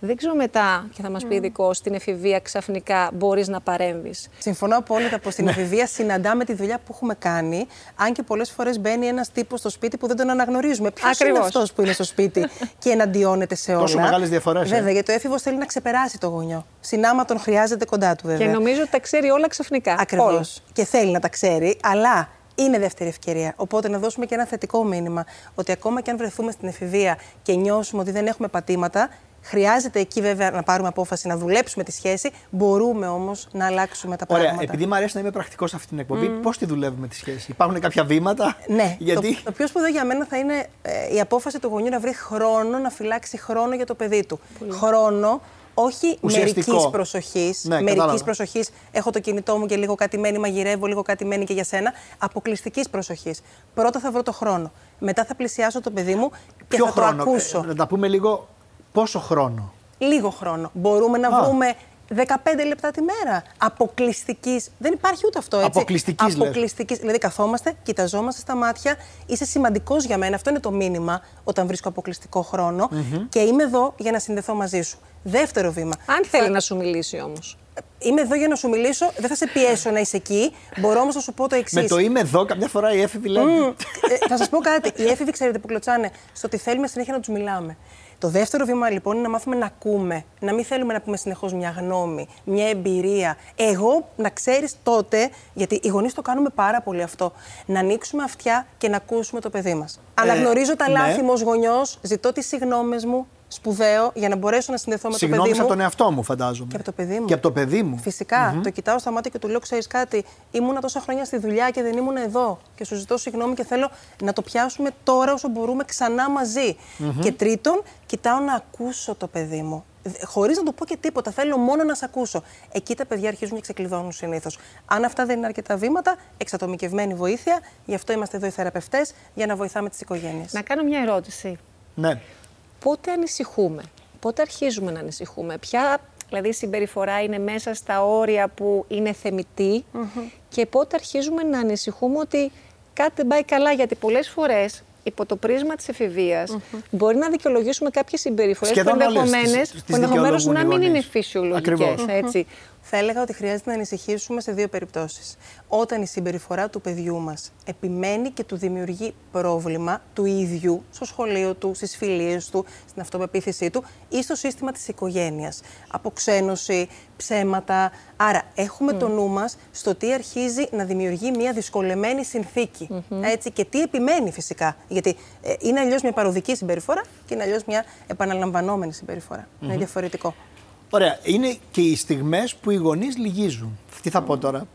δεν ξέρω μετά, και θα μας πει ειδικό, στην εφηβεία ξαφνικά μπορείς να παρέμβεις. Συμφωνώ απόλυτα πως στην ναι. εφηβεία συναντάμε τη δουλειά που έχουμε κάνει, αν και πολλές φορές μπαίνει ένας τύπος στο σπίτι που δεν τον αναγνωρίζουμε. Ποιος είναι αυτός που είναι στο σπίτι και εναντιώνεται σε όλα; Τόσο μεγάλες διαφορές. Ε. Βέβαια, γιατί ο έφηβος θέλει να ξεπεράσει το γονιό. Συνάμα τον χρειάζεται κοντά του, βέβαια. Και νομίζω ότι τα ξέρει όλα ξαφνικά. Ακριβώς. Και θέλει να τα ξέρει, αλλά είναι δεύτερη ευκαιρία. Οπότε να δώσουμε και ένα θετικό μήνυμα ότι ακόμα και αν βρεθούμε στην εφηβεία και νιώσουμε ότι δεν έχουμε πατήματα, Χρειάζεται εκεί βέβαια να πάρουμε απόφαση να δουλέψουμε τη σχέση. Μπορούμε όμως να αλλάξουμε τα πράγματα. Ωραία. Επειδή μου αρέσει να είμαι πρακτικός σε αυτή την εκπομπή, mm. πώς τη δουλεύουμε τη σχέση; Υπάρχουν κάποια βήματα; Ναι. Γιατί... Το, το πιο σπουδαίο για μένα θα είναι ε, η απόφαση του γονιού να βρει χρόνο, να φυλάξει χρόνο για το παιδί του. Χρόνο όχι μερικής προσοχής. Ναι, μερικής προσοχής. Έχω το κινητό μου και λίγο κάτι μένει, μαγειρεύω, λίγο κάτι μένει και για σένα. Αποκλειστικής προσοχής. Πρώτα θα βρω το χρόνο. Μετά θα πλησιάσω το παιδί μου και Ποιο θα χρόνο; το ακούσω. Ε, να τα πούμε λίγο Πόσο χρόνο; Λίγο χρόνο. Μπορούμε να βρούμε 15 λεπτά τη μέρα. Αποκλειστικής. Δεν υπάρχει ούτε αυτό έτσι. Αποκλειστικής, λες. Αποκλειστικής. Δηλαδή, καθόμαστε, κοιταζόμαστε στα μάτια. Είσαι σημαντικός για μένα. Αυτό είναι το μήνυμα όταν βρίσκω αποκλειστικό χρόνο. Και είμαι εδώ για να συνδεθώ μαζί σου. Δεύτερο βήμα. Αν θέλει να σου μιλήσει όμως. Είμαι εδώ για να σου μιλήσω. Δεν θα σε πιέσω να είσαι εκεί. Μπορώ όμως να σου πω το εξής. Με το είμαι εδώ, καμιά φορά η έφηβη λέει. Μμμ. Ε, θα σας πω κάτι. Οι έφηβοι, ξέρετε, που κλωτσάνε στο ότι θέλουμε συνέχεια να τους μιλάμε. Το δεύτερο βήμα λοιπόν είναι να μάθουμε να ακούμε. Να μην θέλουμε να πούμε συνεχώς μια γνώμη, μια εμπειρία. Εγώ να ξέρεις τότε, γιατί οι γονείς το κάνουμε πάρα πολύ αυτό, να ανοίξουμε αυτιά και να ακούσουμε το παιδί μας. Αναγνωρίζω τα ναι. λάθη μου ως γονιός, ζητώ τις συγγνώμε μου, σπουδαίο, για να μπορέσω να συνδεθώ με το Συγγνώμη παιδί μου. από τον εαυτό μου, φαντάζομαι. Και από το παιδί μου. Και από το παιδί μου. Φυσικά. Το κοιτάω στα μάτια και του λέω: Ξέρεις κάτι, ήμουνα τόσα χρόνια στη δουλειά και δεν ήμουν εδώ. Και σου ζητώ συγγνώμη και θέλω να το πιάσουμε τώρα όσο μπορούμε ξανά μαζί. Και τρίτον, κοιτάω να ακούσω το παιδί μου. Χωρίς να του πω και τίποτα. Θέλω μόνο να σε ακούσω. Εκεί τα παιδιά αρχίζουν και ξεκλειδώνουν συνήθως. Αν αυτά δεν είναι αρκετά βήματα, εξατομικευμένη βοήθεια. Γι' αυτό είμαστε εδώ οι θεραπευτές, για να βοηθάμε τις οικογένειες. Να κάνω μια ερώτηση. Ναι. Πότε ανησυχούμε, πότε αρχίζουμε να ανησυχούμε, ποια δηλαδή συμπεριφορά είναι μέσα στα όρια που είναι θεμητή και πότε αρχίζουμε να ανησυχούμε ότι κάτι δεν πάει καλά; Γιατί πολλές φορές υπό το πρίσμα της εφηβείας μπορεί να δικαιολογήσουμε κάποιες συμπεριφορές που Σχεδόν όλες ενδεχομένως, τις- τις που ενδεχομένως να δικαιολογούν οι μην είναι γονείς. φυσιολογικές. Ακριβώς. Έτσι. Θα έλεγα ότι χρειάζεται να ανησυχήσουμε σε δύο περιπτώσεις. Όταν η συμπεριφορά του παιδιού μας επιμένει και του δημιουργεί πρόβλημα του ίδιου στο σχολείο του, στις φιλίες του, στην αυτοπεποίθησή του ή στο σύστημα της οικογένειας. Αποξένωση, ψέματα. Άρα, έχουμε το νου μας στο τι αρχίζει να δημιουργεί μια δυσκολεμένη συνθήκη. Έτσι, και τι επιμένει φυσικά. Γιατί ε, είναι αλλιώς μια παροδική συμπεριφορά και είναι αλλιώς μια επαναλαμβανόμενη συμπεριφορά. Είναι διαφορετικό. Ωραία. Είναι και οι στιγμές που οι γονείς λυγίζουν. Τι θα πω τώρα;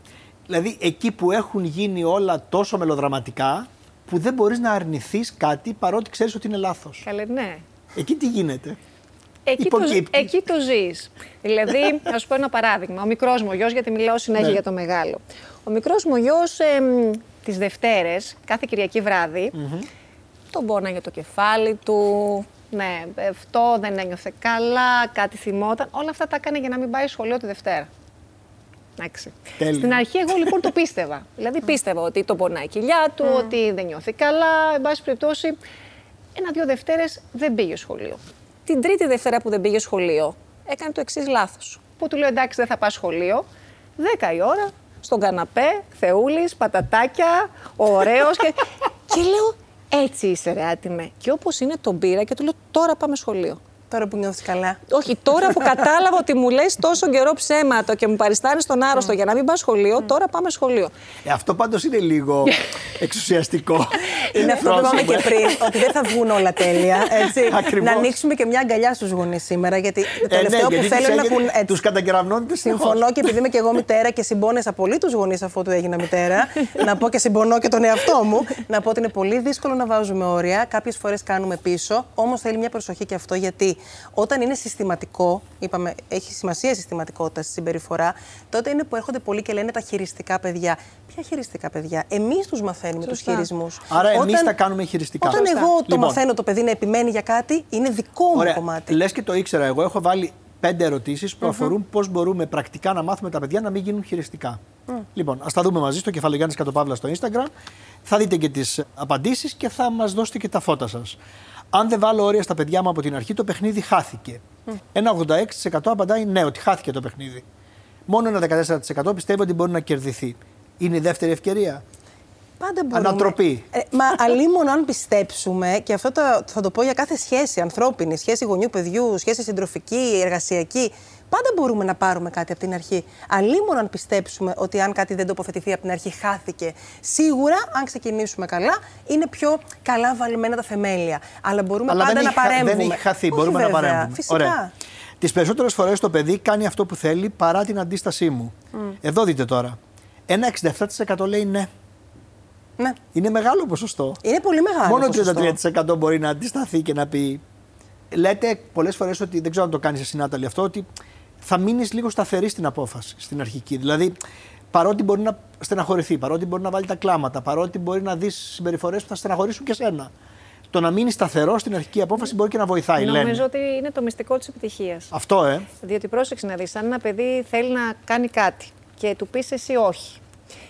Δηλαδή, εκεί που έχουν γίνει όλα τόσο μελοδραματικά, που δεν μπορείς να αρνηθείς κάτι παρότι ξέρεις ότι είναι λάθος. Καλέ, ναι. Εκεί τι γίνεται; Εκεί το, Υποκύπτει. εκεί το ζεις. δηλαδή, να σου πω ένα παράδειγμα. Ο μικρός μου γιος, γιατί μιλάω συνέχεια Ναι. για το μεγάλο. Ο μικρός μου γιος τις Δευτέρες, κάθε Κυριακή βράδυ, τον πόναγε το κεφάλι του. Ναι, αυτό δεν ένιωθε καλά, κάτι θυμόταν. Όλα αυτά τα έκανε για να μην πάει σχολείο τη Δευτέρα. Εντάξει. Τέλειο. Στην αρχή εγώ λοιπόν το πίστευα. δηλαδή πίστευα ότι το πονάει η κοιλιά του, ότι δεν νιώθει καλά. Εν πάση περιπτώσει, ένα-δύο Δευτέρες δεν πήγε σχολείο. Την τρίτη Δευτέρα που δεν πήγε σχολείο, έκανε το εξής λάθος. Που του λέω εντάξει, δεν θα πας σχολείο. 10 η ώρα, στον καναπέ, θεούλης, πατατάκια, ωραίος. και... και λέω, έτσι είσαι ρε άτιμε. Και όπως είναι τον πήρα και του λέω, τώρα πάμε σχολείο. Τώρα που νιώθεις καλά. Όχι, τώρα που κατάλαβα ότι μου λες τόσο καιρό ψέματα και μου παριστάνεις τον άρρωστο για να μην πάω σχολείο, τώρα πάμε σχολείο. Ε, αυτό πάντως είναι λίγο εξουσιαστικό. Είναι αυτό που είπαμε και πριν, ότι δεν θα βγουν όλα τέλεια. Έτσι. Ακριβώς. να ανοίξουμε και μια αγκαλιά στους γονείς σήμερα. Γιατί το τελευταίο που θέλω είναι να ακούν. έτσι. Τους κατακεραυνώνετε Συμφωνώ και επειδή είμαι και εγώ μητέρα και συμπόνεσα πολύ τους γονείς αφού του έγινα μητέρα, να πω και συμπονώ και τον εαυτό μου, να πω ότι είναι πολύ δύσκολο να βάζουμε όρια. Κάποιες φορές κάνουμε πίσω, όμως θέλει μια προσοχή και αυτό γιατί όταν είναι συστηματικό, είπαμε, έχει σημασία η συστηματικότητα στη συμπεριφορά, τότε είναι που έρχονται πολλοί και λένε τα χειριστικά παιδιά. Ποια χειριστικά παιδιά, εμείς τους μαθαίνουμε τους Σωστά. χειρισμούς. Άρα εμείς τα κάνουμε χειριστικά. Όταν Σωστά. εγώ το Λοιπόν. μαθαίνω το παιδί να επιμένει για κάτι, είναι δικό μου Ωραία. κομμάτι. Λες και το ήξερα εγώ. Έχω βάλει πέντε ερωτήσεις που αφορούν πώς μπορούμε πρακτικά να μάθουμε τα παιδιά να μην γίνουν χειριστικά. Λοιπόν, ας τα δούμε μαζί στο κεφάλαιο Γιάννη Κατοπαύλας στο Instagram. Θα δείτε και τις απαντήσεις και θα μας δώσετε και τα φώτα σας. Αν δεν βάλω όρια στα παιδιά μου από την αρχή, το παιχνίδι χάθηκε. Ένα 86% απαντάει ναι, ότι χάθηκε το παιχνίδι. Μόνο ένα 14% πιστεύει ότι μπορεί να κερδιθεί. Είναι η δεύτερη ευκαιρία. Πάντα μπορούμε. Ανατροπή. Ε, μα αλίμονο αν πιστέψουμε, και αυτό το, θα το πω για κάθε σχέση ανθρώπινη, σχέση γονιού-παιδιού, σχέση συντροφική, εργασιακή. Πάντα μπορούμε να πάρουμε κάτι από την αρχή. Αλίμονο αν πιστέψουμε ότι αν κάτι δεν τοποθετηθεί από την αρχή, χάθηκε. Σίγουρα, αν ξεκινήσουμε καλά, είναι πιο καλά βαλμένα τα θεμέλια. Αλλά μπορούμε Αλλά πάντα δεν να έχει, χα- παρέμβουμε. δεν έχει χαθεί. Όχι, μπορούμε βέβαια, να παρέμβουμε. Φυσικά. Τις περισσότερες φορές το παιδί κάνει αυτό που θέλει παρά την αντίστασή μου. Εδώ δείτε τώρα. Ένα 67% λέει ναι. Ναι. Είναι μεγάλο ποσοστό. Είναι πολύ μεγάλο. Μόνο ποσοστό. 33% μπορεί να αντισταθεί και να πει. Λέτε πολλές φορές ότι δεν ξέρω αν το κάνεις εσύ, Νάταλη, αυτό ότι θα μείνεις λίγο σταθερή στην απόφαση, στην αρχική. Δηλαδή, παρότι μπορεί να στεναχωρηθεί, παρότι μπορεί να βάλει τα κλάματα, παρότι μπορεί να δεις συμπεριφορές που θα στεναχωρήσουν και σένα. το να μείνεις σταθερό στην αρχική απόφαση μπορεί και να βοηθάει. Νομίζω λένε. ότι είναι το μυστικό της επιτυχίας. Αυτό, ε. Διότι πρόσεξε να δεις, αν ένα παιδί θέλει να κάνει κάτι και του πεις εσύ όχι.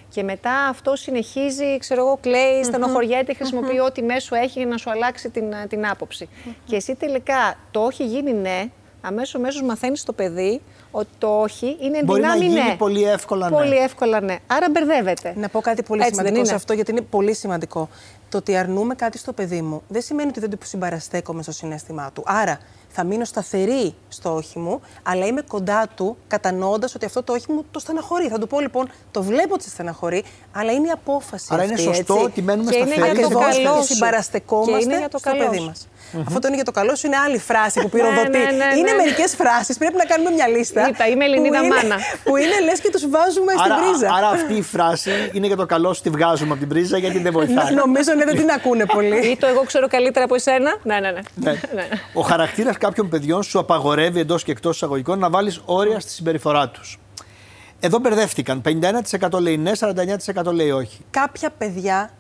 Και μετά αυτό συνεχίζει, ξέρω εγώ, κλαίει, στενοχωριέται, χρησιμοποιεί ό,τι μέσο έχει για να σου αλλάξει την, την άποψη. Και εσύ τελικά το όχι γίνει ναι, αμέσως μέσω μαθαίνεις το παιδί ότι το όχι είναι Μπορεί να δυνάμει γίνει ναι. πολύ εύκολα ναι. Πολύ εύκολα ναι. Άρα μπερδεύεται. Να πω κάτι πολύ Έτσι δεν σημαντικό σε είναι; αυτό, γιατί είναι πολύ σημαντικό. Το ότι αρνούμε κάτι στο παιδί μου δεν σημαίνει ότι δεν του συμπαραστέκομαι στο συνέστημά του. Άρα θα μείνω σταθερή στο όχι μου, αλλά είμαι κοντά του, κατανοώντας ότι αυτό το όχι μου το στεναχωρεί. Θα του πω λοιπόν, το βλέπω ότι σε στεναχωρεί, αλλά είναι η απόφαση. Άρα είναι αυτή, σωστό έτσι. ότι μένουμε Και είναι σταθεροί. για το σε Ακριβώς, καλό ότι σου. συμπαραστεκόμαστε Και είναι για το στο καλό παιδί σου. μας. Αυτό το είναι για το καλό σου, είναι άλλη φράση που πυροδοτεί. ναι, ναι, ναι. Είναι μερικές φράσεις, πρέπει να κάνουμε μια λίστα. Είπα, είμαι Ελληνίδα που είναι- μάνα. Που είναι λες και τους βάζουμε στην Άρα, πρίζα. άρα αυτή η φράση είναι για το καλό σου, τη βγάζουμε από την πρίζα γιατί δεν βοηθάει. Νομίζω ναι, δεν την ακούνε πολύ. Ή το εγώ ξέρω καλύτερα από εσένα. Ναι, ναι, ναι. Ναι. Ναι. Ο χαρακτήρας κάποιων παιδιών σου απαγορεύει εντός και εκτός εισαγωγικών να βάλεις όρια στη συμπεριφορά τους. Εδώ μπερδεύτηκαν. 51% λέει ναι, 49% λέει όχι. κάποια παιδιά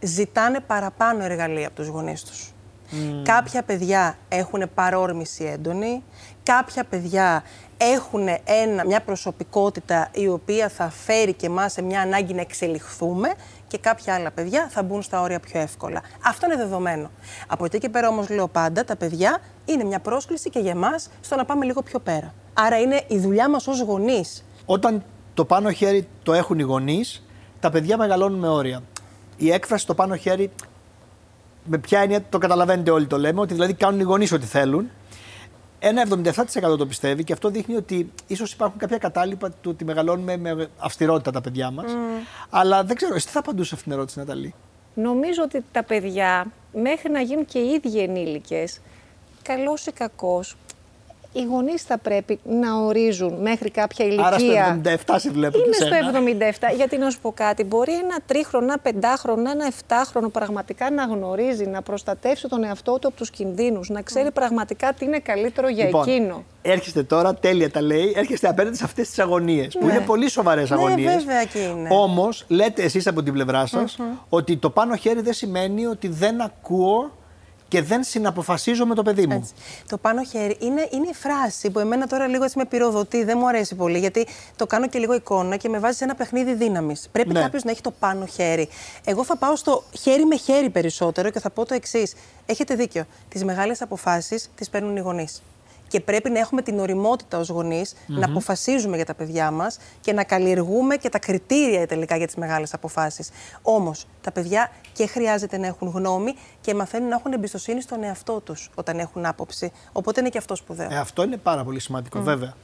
ζητάνε παραπάνω εργαλεία από τους γονείς τους. Κάποια παιδιά έχουν παρόρμηση έντονη, κάποια παιδιά έχουν ένα, μια προσωπικότητα η οποία θα φέρει και εμάς σε μια ανάγκη να εξελιχθούμε και κάποια άλλα παιδιά θα μπουν στα όρια πιο εύκολα. Αυτό είναι δεδομένο. Από εκεί και πέρα όμως λέω πάντα, τα παιδιά είναι μια πρόσκληση και για εμάς στο να πάμε λίγο πιο πέρα. Άρα είναι η δουλειά μας ως γονείς Όταν το πάνω χέρι το έχουν οι γονείς, τα παιδιά μεγαλώνουν με όρια. Η έκφραση το πάνω χέρι, με ποια έννοια το καταλαβαίνετε όλοι το λέμε, ότι δηλαδή κάνουν οι γονείς ό,τι θέλουν. Ένα 77% το πιστεύει και αυτό δείχνει ότι ίσως υπάρχουν κάποια κατάλοιπα του ότι μεγαλώνουμε με αυστηρότητα τα παιδιά μας. Αλλά δεν ξέρω, εσύ τι θα απαντούσε αυτήν την ερώτηση, Ναταλή; Νομίζω ότι τα παιδιά μέχρι να γίνουν και οι ίδιοι ενήλικες, καλός ή κακός, οι γονείς θα πρέπει να ορίζουν μέχρι κάποια ηλικία. Άρα στο 77 σε βλέπω Είμαι και στο σένα. 77. Γιατί να σου πω κάτι, μπορεί ένα τρίχρονο, ένα πεντάχρονο, ένα εφτάχρονο πραγματικά να γνωρίζει, να προστατεύσει τον εαυτό του από τους κινδύνους, να ξέρει πραγματικά τι είναι καλύτερο για Λοιπόν, εκείνο. Έρχεστε τώρα, τέλεια τα λέει, έρχεστε απέναντι σε αυτές τις αγωνίες. Που Ναι. είναι πολύ σοβαρές Ναι, αγωνίες. βέβαια και είναι. Όμως, λέτε εσείς από την πλευρά σας ότι το πάνω χέρι δεν σημαίνει ότι δεν ακούω και δεν συναποφασίζω με το παιδί μου. Έτσι. Το πάνω χέρι είναι, είναι η φράση που εμένα τώρα λίγο έτσι με πυροδοτεί, δεν μου αρέσει πολύ, γιατί το κάνω και λίγο εικόνα και με βάζει σε ένα παιχνίδι δύναμης. Πρέπει Ναι. κάποιος να έχει το πάνω χέρι. Εγώ θα πάω στο χέρι με χέρι περισσότερο και θα πω το εξής. Έχετε δίκιο. Τις μεγάλες αποφάσεις τις παίρνουν οι γονείς. Και πρέπει να έχουμε την οριμότητα ως γονεις να αποφασίζουμε για τα παιδιά μας και να καλλιεργούμε και τα κριτήρια τελικά για τις μεγάλες αποφάσεις. Όμως, τα παιδιά και χρειάζεται να έχουν γνώμη και μαθαίνουν να έχουν εμπιστοσύνη στον εαυτό τους όταν έχουν άποψη. Οπότε είναι και αυτός σπουδαίο. Ε, αυτό είναι πάρα πολύ σημαντικό, βέβαια.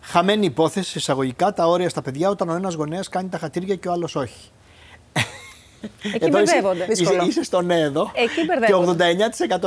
Χαμένη υπόθεση εισαγωγικά τα όρια στα παιδιά όταν ο ένας γονέας κάνει τα χατήρια και ο άλλος όχι. Εκεί Εδώ είσαι- μπερδεύονται. Είσαι, Δύσκολο. είσαι στο ναι εδώ. Εκεί και μπερδεύονται.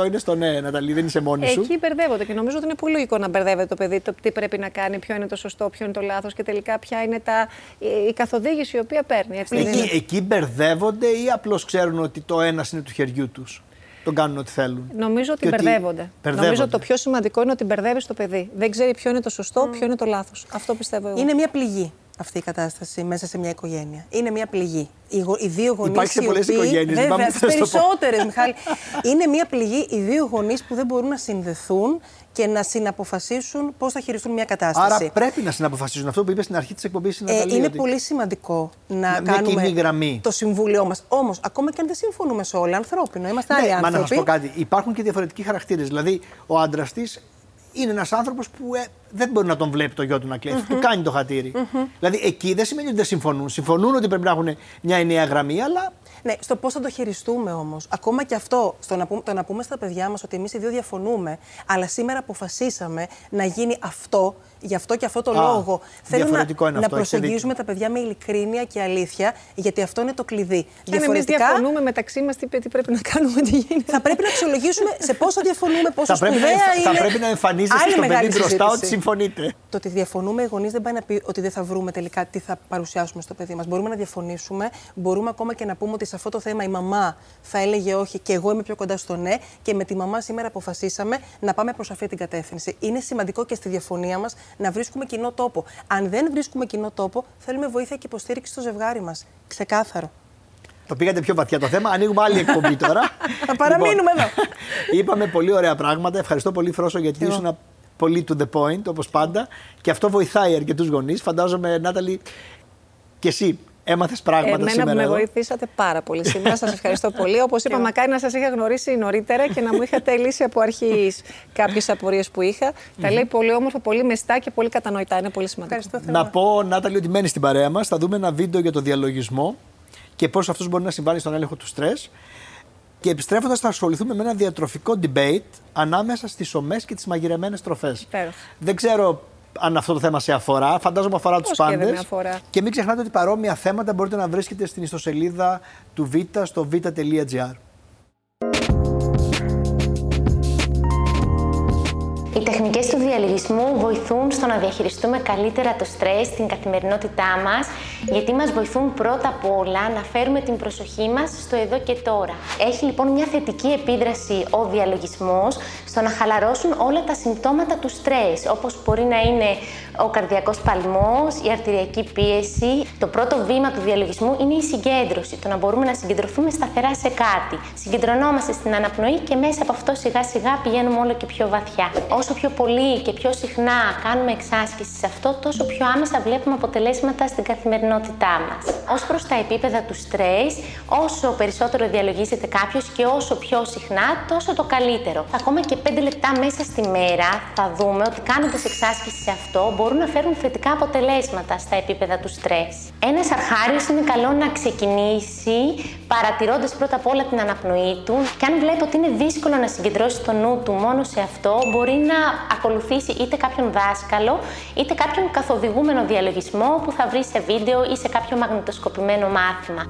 89% είναι στο ναι, Ναταλή, δεν είσαι μόνη σου. Εκεί μπερδεύονται και νομίζω ότι είναι πολύ λογικό να μπερδεύεται το παιδί το τι πρέπει να κάνει, ποιο είναι το σωστό, ποιο είναι το λάθος και τελικά ποια είναι τα, η, η καθοδήγηση η οποία παίρνει. Έτσι, δεν είναι; Εκεί, εκεί μπερδεύονται ή απλώς ξέρουν ότι το ένας είναι του χεριού τους; Τον κάνουν ό,τι θέλουν; Νομίζω ότι Και ότι μπερδεύονται. μπερδεύονται. Νομίζω ότι το πιο σημαντικό είναι ότι μπερδεύεις το παιδί. Δεν ξέρει ποιο είναι το σωστό, ποιο είναι το λάθος. Αυτό πιστεύω εγώ. Είναι μια πληγή αυτή η κατάσταση μέσα σε μια οικογένεια. Είναι μια πληγή. Οι, γο- οι δύο γονείς. Υπάρχει σε πολλές οικογένειες, Βέβαια, λυπάμαι που τι θες το πω. περισσότερες, Μιχάλη. Είναι μια πληγή οι δύο γονείς που δεν μπορούν να συνδεθούν και να συναποφασίσουν πώς θα χειριστούν μια κατάσταση. Άρα πρέπει να συναποφασίζουν αυτό που είπες στην αρχή της εκπομπής. Ε, είναι πολύ σημαντικό να μια κάνουμε κοινή γραμμή. το συμβούλιο μας. Όμως, ακόμα και αν δεν συμφωνούμε σε όλα, ανθρώπινο, είμαστε άλλοι Ναι, μα άνθρωποι. να σας πω κάτι. Υπάρχουν και διαφορετικοί χαρακτήρες. Δηλαδή, ο άντρας της είναι ένας άνθρωπος που ε, δεν μπορεί να τον βλέπει το γιο του να κλαίει. Του κάνει το χατηρι Δηλαδή, εκεί δεν σημαίνει ότι δεν συμφωνούν. Συμφωνούν ότι πρέπει να έχουν μια ενιαία γραμμή, αλλά Ναι, στο πώς θα το χειριστούμε όμως. Ακόμα και αυτό, στο να πούμε, το να πούμε στα παιδιά μας ότι εμείς οι δύο διαφωνούμε, αλλά σήμερα αποφασίσαμε να γίνει αυτό, γι' αυτό και αυτό το Α, λόγο. Θέλω να, διαφορετικό είναι να αυτό, έχετε προσεγγίζουμε τα παιδιά με ειλικρίνεια και αλήθεια, γιατί αυτό είναι το κλειδί. Και αν εμείς διαφωνούμε μεταξύ μας, τι, τι πρέπει να κάνουμε, τι γίνεται; θα πρέπει να αξιολογήσουμε σε πόσο διαφωνούμε, πόσο θα πρέπει, να, σπουδαία εμφα- είναι. θα πρέπει να εμφανίζεστε Άλλη στο παιδί μεγάλη μπροστά συζήτηση. ότι συμφωνείτε. Το ότι διαφωνούμε οι γονείς δεν πάει να πει ότι δεν θα βρούμε τελικά τι θα παρουσιάσουμε στο παιδί μας. Μπορούμε να διαφωνήσουμε, μπορούμε ακόμα και να πούμε ότι σε αυτό το θέμα η μαμά θα έλεγε όχι και εγώ είμαι πιο κοντά στο ναι και με τη μαμά σήμερα αποφασίσαμε να πάμε προς αυτή την κατεύθυνση. Είναι σημαντικό και στη διαφωνία μας να βρίσκουμε κοινό τόπο. Αν δεν βρίσκουμε κοινό τόπο, θέλουμε βοήθεια και υποστήριξη στο ζευγάρι μας. Ξεκάθαρο. Το πήγατε πιο βαθιά το θέμα. Ανοίγουμε άλλη εκπομπή τώρα. Θα παραμείνουμε Λοιπόν, εδώ. Είπαμε πολύ ωραία πράγματα. Ευχαριστώ πολύ, Φρόσο, γιατί ήσουν πολύ to the point, όπως πάντα. Και αυτό βοηθάει αρκετούς γονείς. Φαντάζομαι, Νάταλη, και εσύ έμαθες πράγματα Εμένα σήμερα. που με εδώ. βοηθήσατε πάρα πολύ σήμερα. Σας ευχαριστώ πολύ. Όπως είπα, μακάρι να σας είχα γνωρίσει νωρίτερα και να μου είχατε λύσει από αρχής κάποιες απορίες που είχα. Τα λέει πολύ όμορφα, πολύ μεστά και πολύ κατανοητά. Είναι πολύ σημαντικό. Ευχαριστώ Να θερμά. πω, Νάταλη, ότι μένει στην παρέα μας. Θα δούμε ένα βίντεο για το διαλογισμό και πώς αυτός μπορεί να συμβάλλει στον έλεγχο του στρες. Και επιστρέφοντας, θα ασχοληθούμε με ένα διατροφικό debate ανάμεσα στις ομές και τις μαγειρεμένες τροφές. Υπέροχα. Δεν ξέρω αν αυτό το θέμα σε αφορά. Φαντάζομαι αφορά τους Πώς και δεν πάντες. με αφορά. Και μην ξεχνάτε ότι παρόμοια θέματα μπορείτε να βρίσκετε στην ιστοσελίδα του Β στο β.gr. Οι τεχνικές του διαλογισμού βοηθούν στο να διαχειριστούμε καλύτερα το στρες στην καθημερινότητά μας, γιατί μας βοηθούν πρώτα απ' όλα να φέρουμε την προσοχή μας στο εδώ και τώρα. Έχει λοιπόν μια θετική επίδραση ο διαλογισμός στο να χαλαρώσουν όλα τα συμπτώματα του στρες, όπως μπορεί να είναι ο καρδιακός παλμός, η αρτηριακή πίεση. Το πρώτο βήμα του διαλογισμού είναι η συγκέντρωση, το να μπορούμε να συγκεντρωθούμε σταθερά σε κάτι. Συγκεντρωνόμαστε στην αναπνοή και μέσα από αυτό σιγά σιγά πηγαίνουμε όλο και πιο βαθιά. Όσο πιο πολύ και πιο συχνά κάνουμε εξάσκηση σε αυτό, τόσο πιο άμεσα βλέπουμε αποτελέσματα στην καθημερινότητά μας. Ω προς τα επίπεδα του στρες, όσο περισσότερο διαλογίζεται κάποιος και όσο πιο συχνά, τόσο το καλύτερο. Ακόμα και 5 λεπτά μέσα στη μέρα θα δούμε ότι κάνοντας εξάσκηση σε αυτό μπορούν να φέρουν θετικά αποτελέσματα στα επίπεδα του στρες. Ένας αρχάριος είναι καλό να ξεκινήσει παρατηρώντας πρώτα απ' όλα την αναπνοή του και αν βλέπει ότι είναι δύσκολο να συγκεντρώσει το νου του μόνο σε αυτό, μπορεί να ακολουθήσει είτε κάποιον δάσκαλο είτε κάποιον καθοδηγούμενο διαλογισμό που θα βρει σε βίντεο ή σε κάποιο μαγνητοσκοπημένο μάθημα.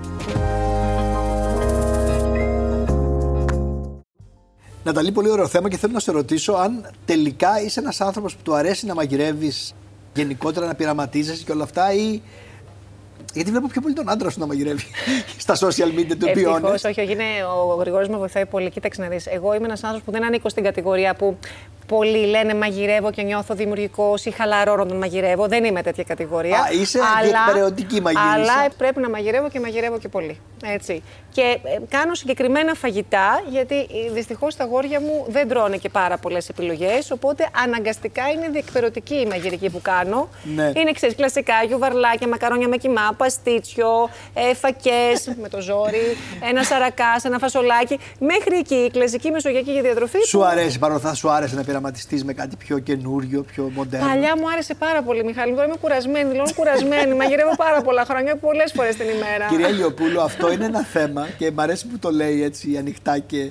Ναταλή, πολύ ωραίο θέμα και θέλω να σε ρωτήσω αν τελικά είσαι ένας άνθρωπος που του αρέσει να μαγειρεύεις γενικότερα, να πειραματίζεσαι και όλα αυτά ή. Γιατί βλέπω πιο πολύ τον άντρα σου να μαγειρεύει στα social media του Ευτυχώς, ποιόνε. όχι, όχι. Είναι, ο Γρηγόρης με βοηθάει πολύ. Κοίταξε να δεις. Εγώ είμαι ένας άνθρωπος που δεν ανήκω στην κατηγορία που πολλοί λένε μαγειρεύω και νιώθω δημιουργικός ή χαλαρό όταν μαγειρεύω. Δεν είμαι τέτοια κατηγορία. Α, είσαι διεκπαιρεωτική μαγείρισα. Αλλά πρέπει να μαγειρεύω και μαγειρεύω και πολύ. Έτσι. Και ε, κάνω συγκεκριμένα φαγητά, γιατί δυστυχώς τα γόρια μου δεν τρώνε και πάρα πολλές επιλογές. Οπότε αναγκαστικά είναι διεκπαιρεωτική η μαγειρική που κάνω. Ναι. Είναι ξέρεις κλασικά γιουβαρλάκια, μακαρόνια με κοιμά, παστίτσιο, ε, φακές με το ζόρι, ένα σαρακάς, ένα φασολάκι. Μέχρι εκεί η κλασική μεσογειακή για διατροφή. Σου που αρέσει, παρόλα αυτά, σου άρεσε να πειραματιστείς με κάτι πιο καινούριο, πιο μοντέρνο; Παλιά μου άρεσε πάρα πολύ, Μιχάλη. Τώρα είμαι κουρασμένη, δηλώνω κουρασμένη. Μαγειρεύω πάρα πολλά χρόνια, πολλές φορές την ημέρα. Κυρία Λιοπούλου, αυτό είναι ένα θέμα και μ' αρέσει που το λέει έτσι ανοιχτά και.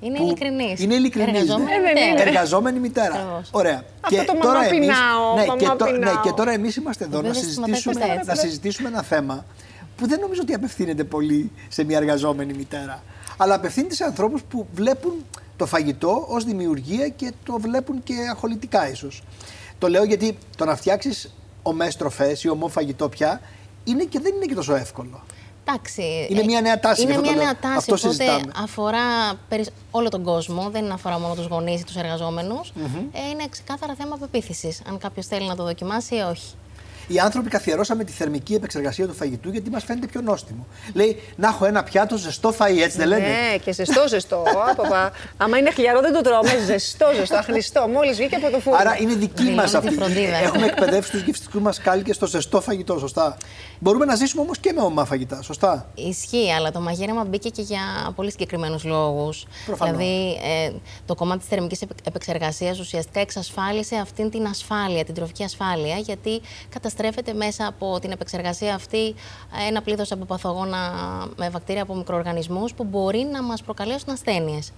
Είναι που- ειλικρινής. Είναι ειλικρινής, Εργαζόμενη ναι. μητέρα. Ε, δεν είναι. Εργαζόμενη μητέρα. Ακριβώς. Ωραία. Αυτό το τώρα μαμά εμείς- πεινάω, ναι, μαμά και, τω- ναι, πεινάω. και τώρα εμείς είμαστε εδώ να Βέβαια, σταματάει συζητήσουμε, ποτέ, να συζητήσουμε ένα θέμα που δεν νομίζω ότι απευθύνεται πολύ σε μια εργαζόμενη μητέρα. Αλλά απευθύνεται σε ανθρώπους που βλέπουν το φαγητό ως δημιουργία και το βλέπουν και αχολητικά ίσως. Το λέω γιατί το να φτιάξεις ομές τροφές ή ομό φαγητό πια είναι και δεν είναι και τόσο εύκολο. Εντάξει. Είναι ε, μια νέα τάση, Είναι γι' αυτό μια το νέα λέω. τάση. Αυτό οπότε συζητάμε. αφορά περι- όλο τον κόσμο. Δεν αφορά μόνο τους γονείς ή τους εργαζομενου Ε, είναι ξεκάθαρα θέμα πεποίθησης. Αν κάποιος θέλει να το δοκιμάσει ή όχι. Οι άνθρωποι καθιερώσαμε τη θερμική επεξεργασία του φαγητού γιατί μας φαίνεται πιο νόστιμο. Λέει να έχω ένα πιάτο ζεστό φαΐ, έτσι δεν λένε; Ναι, και ζεστό, ζεστό. Άπαπα. Άμα είναι χλιαρό, δεν το τρώμε. Ζεστό, ζεστό, αχνιστό. Μόλις βγήκε από το φούρνο. Άρα είναι δική Δηλώνω μας τη αυτή. φροντίδα. Έχουμε εκπαιδεύσει τους γευστικούς μας κάλικε στο ζεστό φαγητό, σωστά; Μπορούμε να ζήσουμε όμως και με ομά φαγητά, σωστά; Ισχύει, αλλά το μαγείρεμα μπήκε και για πολύ συγκεκριμένους λόγους. Προφανώς. Δηλαδή, ε, το κομμάτι της θερμικής επεξεργασίας ουσιαστικά εξασφάλισε αυτήν την ασφάλεια, την τροφική ασφάλεια, γιατί καταστρέφεται μέσα από την επεξεργασία αυτή ένα πλήθος από παθογόνα με βακτήρια από μικροοργανισμούς που μπορεί να μας προκαλέσουν ασθένειες.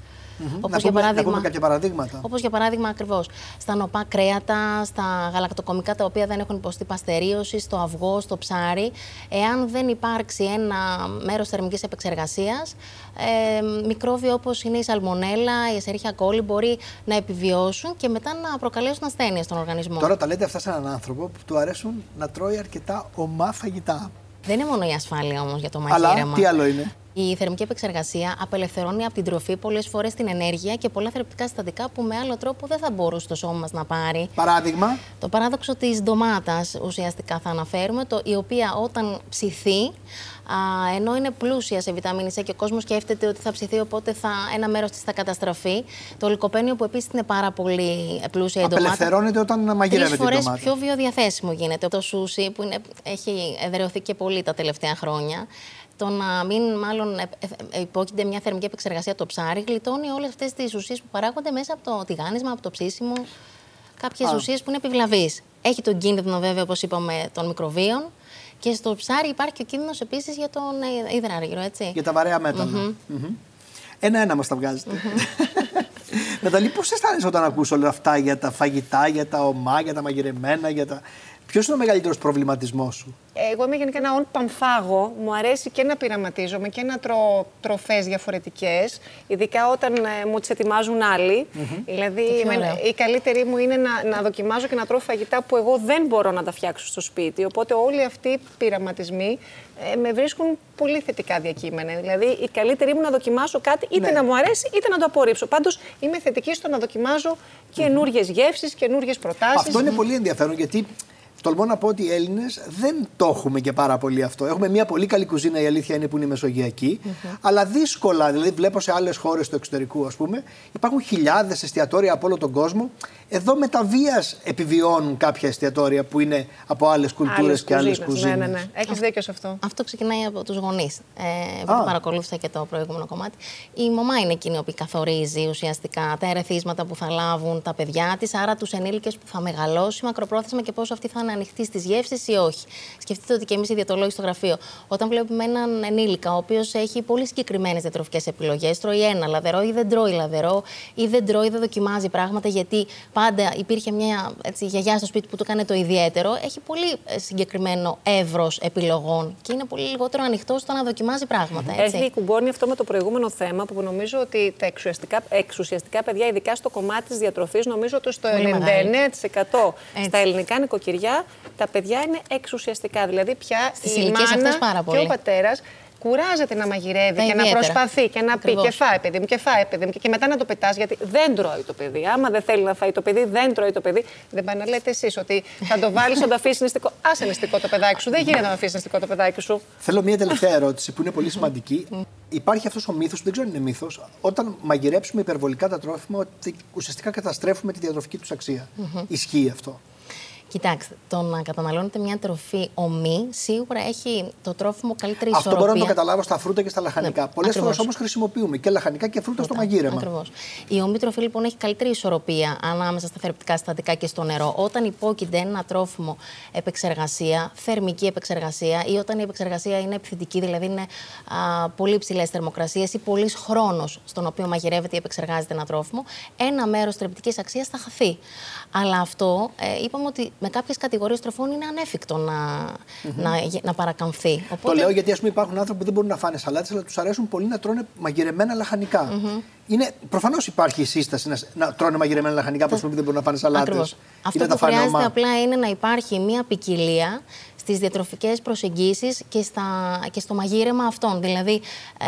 Να, πούμε, να πούμε κάποια παραδείγματα. Όπως για παράδειγμα, ακριβώς στα νοπά κρέατα, στα γαλακτοκομικά τα οποία δεν έχουν υποστεί παστερίωση, στο αυγό, στο ψάρι. Εάν δεν υπάρξει ένα μέρος θερμικής επεξεργασίας, ε, μικρόβια όπως είναι η σαλμονέλα, η εσερίχια κόλλη μπορεί να επιβιώσουν και μετά να προκαλέσουν ασθένειες στον οργανισμό. Τώρα τα λέτε αυτά σε έναν άνθρωπο που του αρέσουν να τρώει αρκετά ομά φαγητά. Δεν είναι μόνο η ασφάλεια όμως για το Αλλά μαγείρεμα. τι άλλο είναι; Η θερμική επεξεργασία απελευθερώνει από την τροφή πολλές φορές την ενέργεια και πολλά θρεπτικά συστατικά που με άλλο τρόπο δεν θα μπορούσε το σώμα μας να πάρει. Παράδειγμα; Το παράδοξο της ντομάτας ουσιαστικά θα αναφέρουμε, το, η οποία όταν ψηθεί, α, ενώ είναι πλούσια σε βιταμίνη C και ο κόσμος σκέφτεται ότι θα ψηθεί, οπότε θα, ένα μέρος της θα καταστραφεί. Το λικοπένιο που επίσης είναι πάρα πολύ πλούσια η ντομάτα. Απελευθερώνεται όταν μαγειρεύεται η Τρεις ντομάτα. φορές πιο βιοδιαθέσιμο γίνεται. Το σούσι που είναι, έχει εδραιωθεί και πολύ τα τελευταία χρόνια. Το να μην μάλλον ε, ε, υπόκειται μια θερμική επεξεργασία το ψάρι γλιτώνει όλες αυτές τις ουσίες που παράγονται μέσα από το τηγάνισμα, από το ψήσιμο. Κάποιες Α. ουσίες που είναι επιβλαβείς. Έχει τον κίνδυνο βέβαια όπως είπαμε των μικροβίων και στο ψάρι υπάρχει και ο κίνδυνος επίσης για τον ε, υδράργυρο, έτσι. Για τα βαρέα μέταλλα. Μμμ. Ένα-ένα μας τα βγάζετε. Ναταλή, πώς αισθάνεσαι όταν ακούς όλα αυτά για τα φαγητά, για τα ομά, για τα μαγειρεμένα, για τα... Ποιος είναι ο μεγαλύτερος προβληματισμός σου; Εγώ είμαι γενικά ένα όν πανφάγο. Μου αρέσει και να πειραματίζομαι και να τρώω τροφές διαφορετικές, ειδικά όταν ε, μου τις ετοιμάζουν άλλοι. Δηλαδή, Το πιο εμένα- ωραίο. η καλύτερη μου είναι να, να δοκιμάζω και να τρώω φαγητά που εγώ δεν μπορώ να τα φτιάξω στο σπίτι. Οπότε, όλοι αυτοί οι πειραματισμοί ε, με βρίσκουν πολύ θετικά διακείμενα. Δηλαδή, η καλύτερη μου να δοκιμάσω κάτι, είτε Ναι. να μου αρέσει, είτε να το απορρίψω. Πάντως, είμαι θετική στο να δοκιμάζω καινούριες γεύσεις, καινούριες προτάσεις. Αυτό είναι πολύ ενδιαφέρον γιατί τολμώ να πω ότι οι Έλληνες δεν το έχουμε και πάρα πολύ αυτό. Έχουμε μια πολύ καλή κουζίνα, η αλήθεια είναι που είναι μεσογειακή, αλλά δύσκολα. Δηλαδή, βλέπω σε άλλες χώρες του εξωτερικού, ας πούμε, υπάρχουν χιλιάδες εστιατόρια από όλο τον κόσμο. Εδώ με τα βίας επιβιώνουν κάποια εστιατόρια που είναι από άλλες κουλτούρες Άλλες και άλλες κουζίνες. κουζίνες. Ναι, ναι, ναι. Έχεις δίκιο σε αυτό. Αυτό ξεκινάει από τους γονείς. Ε, που Α. το παρακολούθησα και το προηγούμενο κομμάτι. Η μαμά είναι εκείνη που καθορίζει ουσιαστικά τα ερεθίσματα που θα λάβουν τα παιδιά της, άρα τους ενήλικες που θα μεγαλώσει μακροπρόθεσμα και πόσο αυτή θα είναι ανοιχτή στις γεύσεις ή όχι. Σκεφτείτε ότι και εμείς οι διατολόγοι στο γραφείο, όταν βλέπουμε έναν ενήλικα ο οποίος έχει πολύ συγκεκριμένες διατροφικές επιλογές, τρώει ένα λαδερό ή δεν τρώει λαδερό ή δεν τρώει, δεν δοκιμάζει πράγματα γιατί πάντα υπήρχε μια έτσι, γιαγιά στο σπίτι που του έκανε το ιδιαίτερο, έχει πολύ ε, συγκεκριμένο εύρος επιλογών και είναι πολύ λιγότερο ανοιχτό στο να δοκιμάζει πράγματα. Έτσι. Έχει κουμπώνει αυτό με το προηγούμενο θέμα που νομίζω ότι τα εξουσιαστικά, εξουσιαστικά παιδιά, ειδικά στο κομμάτι της διατροφής, νομίζω ότι στο Πολύ 99% Έτσι. στα ελληνικά νοικοκυριά τα παιδιά είναι εξουσιαστικά. Δηλαδή πια Στις η ηλικίες μάνα αυτές πάρα και πολύ. ο πατέρας κουράζεται να μαγειρεύει Τα και να ιδιαίτερα. προσπαθεί και να Ακριβώς. πει και φάει παιδί μου και φάει παιδί μου και, και μετά να το πετάς γιατί δεν τρώει το παιδί. Άμα δεν θέλει να φάει το παιδί, δεν τρώει το παιδί. Δεν πάει να λέτε εσείς ότι θα το βάλεις να το αφήσει νηστικό. Άσε νηστικό το παιδάκι σου. Δεν γίνεται να το αφήσεις νηστικό το παιδάκι σου. Θέλω μια τελευταία ερώτηση που είναι πολύ σημαντική. Υπάρχει αυτός ο μύθος, δεν ξέρω αν είναι μύθος, όταν μαγειρέψουμε υπερβολικά τα τρόφιμα, ότι ουσιαστικά καταστρέφουμε τη διατροφική τους αξία. Ισχύει αυτό. Κοιτάξτε, το να καταναλώνετε μια τροφή ομή σίγουρα έχει το τρόφιμο καλύτερη Αυτό ισορροπία. μπορώ να το καταλάβω στα φρούτα και στα λαχανικά. Ναι, Πολλές φορές ακριβώς. όμως χρησιμοποιούμε και λαχανικά και φρούτα στο μαγείρεμα. Ακριβώς. Η ομή τροφή λοιπόν έχει καλύτερη ισορροπία ανάμεσα στα θρεπτικά συστατικά και στο νερό. Όταν υπόκειται ένα τρόφιμο επεξεργασία, θερμική επεξεργασία ή όταν η επεξεργασία είναι επιθετική, δηλαδή είναι α, πολύ ψηλές θερμοκρασίες ή πολύς χρόνος στον οποίο μαγειρεύεται ή επεξεργάζεται ένα τρόφιμο, ένα μέρος θρεπτική αξίας θα χαθεί. Αλλά αυτό ε, είπαμε ότι με κάποιες κατηγορίες τροφών είναι ανέφικτο να, να, γε- να παρακαμφθεί. Το λέω γιατί ας πούμε, υπάρχουν άνθρωποι που δεν μπορούν να φάνε σαλάτες, αλλά τους αρέσουν πολύ να τρώνε μαγειρεμένα λαχανικά. Είναι, προφανώς υπάρχει η σύσταση να, να τρώνε μαγειρεμένα λαχανικά από που δεν μπορούν να φάνε σαλάτες. Ακριβώς. Αυτό που χρειάζεται απλά είναι να υπάρχει μια ποικιλία στις διατροφικές προσεγγίσεις και, στα, και στο μαγείρεμα αυτών. Δηλαδή,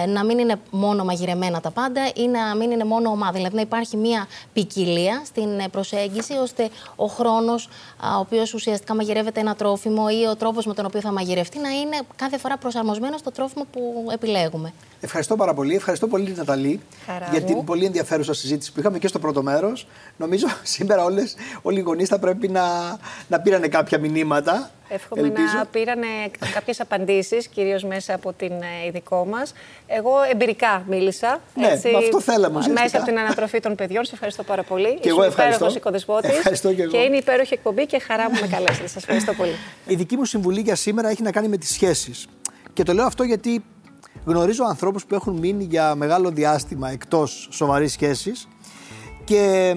ε, να μην είναι μόνο μαγειρεμένα τα πάντα ή να μην είναι μόνο ομάδα. Δηλαδή, να υπάρχει μια ποικιλία στην ε, προσέγγιση, ώστε ο χρόνος α, ο οποίος ουσιαστικά μαγειρεύεται ένα τρόφιμο ή ο τρόπος με τον οποίο θα μαγειρευτεί να είναι κάθε φορά προσαρμοσμένος στο τρόφιμο που επιλέγουμε. Ευχαριστώ πάρα πολύ. Ευχαριστώ πολύ, Ναταλή, Χαρά για μου. την πολύ ενδιαφέρουσα συζήτηση που είχαμε και στο πρώτο μέρος. Νομίζω σήμερα όλες, όλοι οι γονείς θα πρέπει να, να πήρανε κάποια μηνύματα. Εύχομαι Ελπίζω. να πήρανε κάποιες απαντήσεις, κυρίως μέσα από την ε, ειδικό μας. Εγώ εμπειρικά μίλησα. Ναι, με αυτό θέλαμε ουσιαστικά. Μέσα από την ανατροφή των παιδιών. Σε ευχαριστώ πάρα πολύ. Και εγώ ευχαριστώ. υπέροχος οικοδεσπότης Ευχαριστώ και εγώ. Και είναι υπέροχη εκπομπή και χαρά μου με καλέσετε. Σας ευχαριστώ πολύ. Η δική μου συμβουλή για σήμερα έχει να κάνει με τις σχέσεις. Και το λέω αυτό γιατί γνωρίζω ανθρώπους που έχουν μείνει για μεγάλο διάστημα εκτός σοβαρής σχέσης και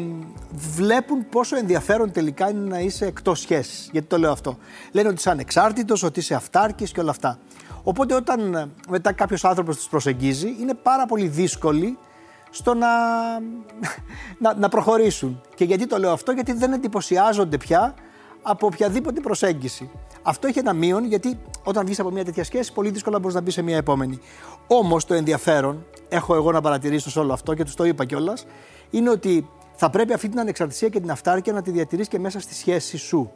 βλέπουν πόσο ενδιαφέρον τελικά είναι να είσαι εκτός σχέσης. Γιατί το λέω αυτό. Λένε ότι είσαι ανεξάρτητος, ότι είσαι αυτάρκης και όλα αυτά. Οπότε όταν ε, μετά κάποιος άνθρωπος τους προσεγγίζει είναι πάρα πολύ δύσκολοι στο να, να, να προχωρήσουν. Και γιατί το λέω αυτό, γιατί δεν εντυπωσιάζονται πια από οποιαδήποτε προσέγγιση. Αυτό έχει ένα μείον γιατί όταν βγεις από μια τέτοια σχέση, πολύ δύσκολα μπορείς να μπεις σε μια επόμενη. Όμως το ενδιαφέρον, έχω εγώ να παρατηρήσω σε όλο αυτό και τους το είπα κιόλας, είναι ότι θα πρέπει αυτή την ανεξαρτησία και την αυτάρκεια να τη διατηρείς και μέσα στη σχέση σου.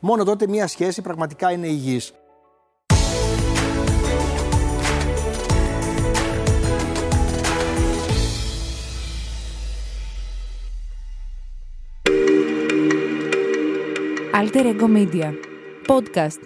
Μόνο τότε μια σχέση πραγματικά είναι υγιής. Alter Ego Media. Podcast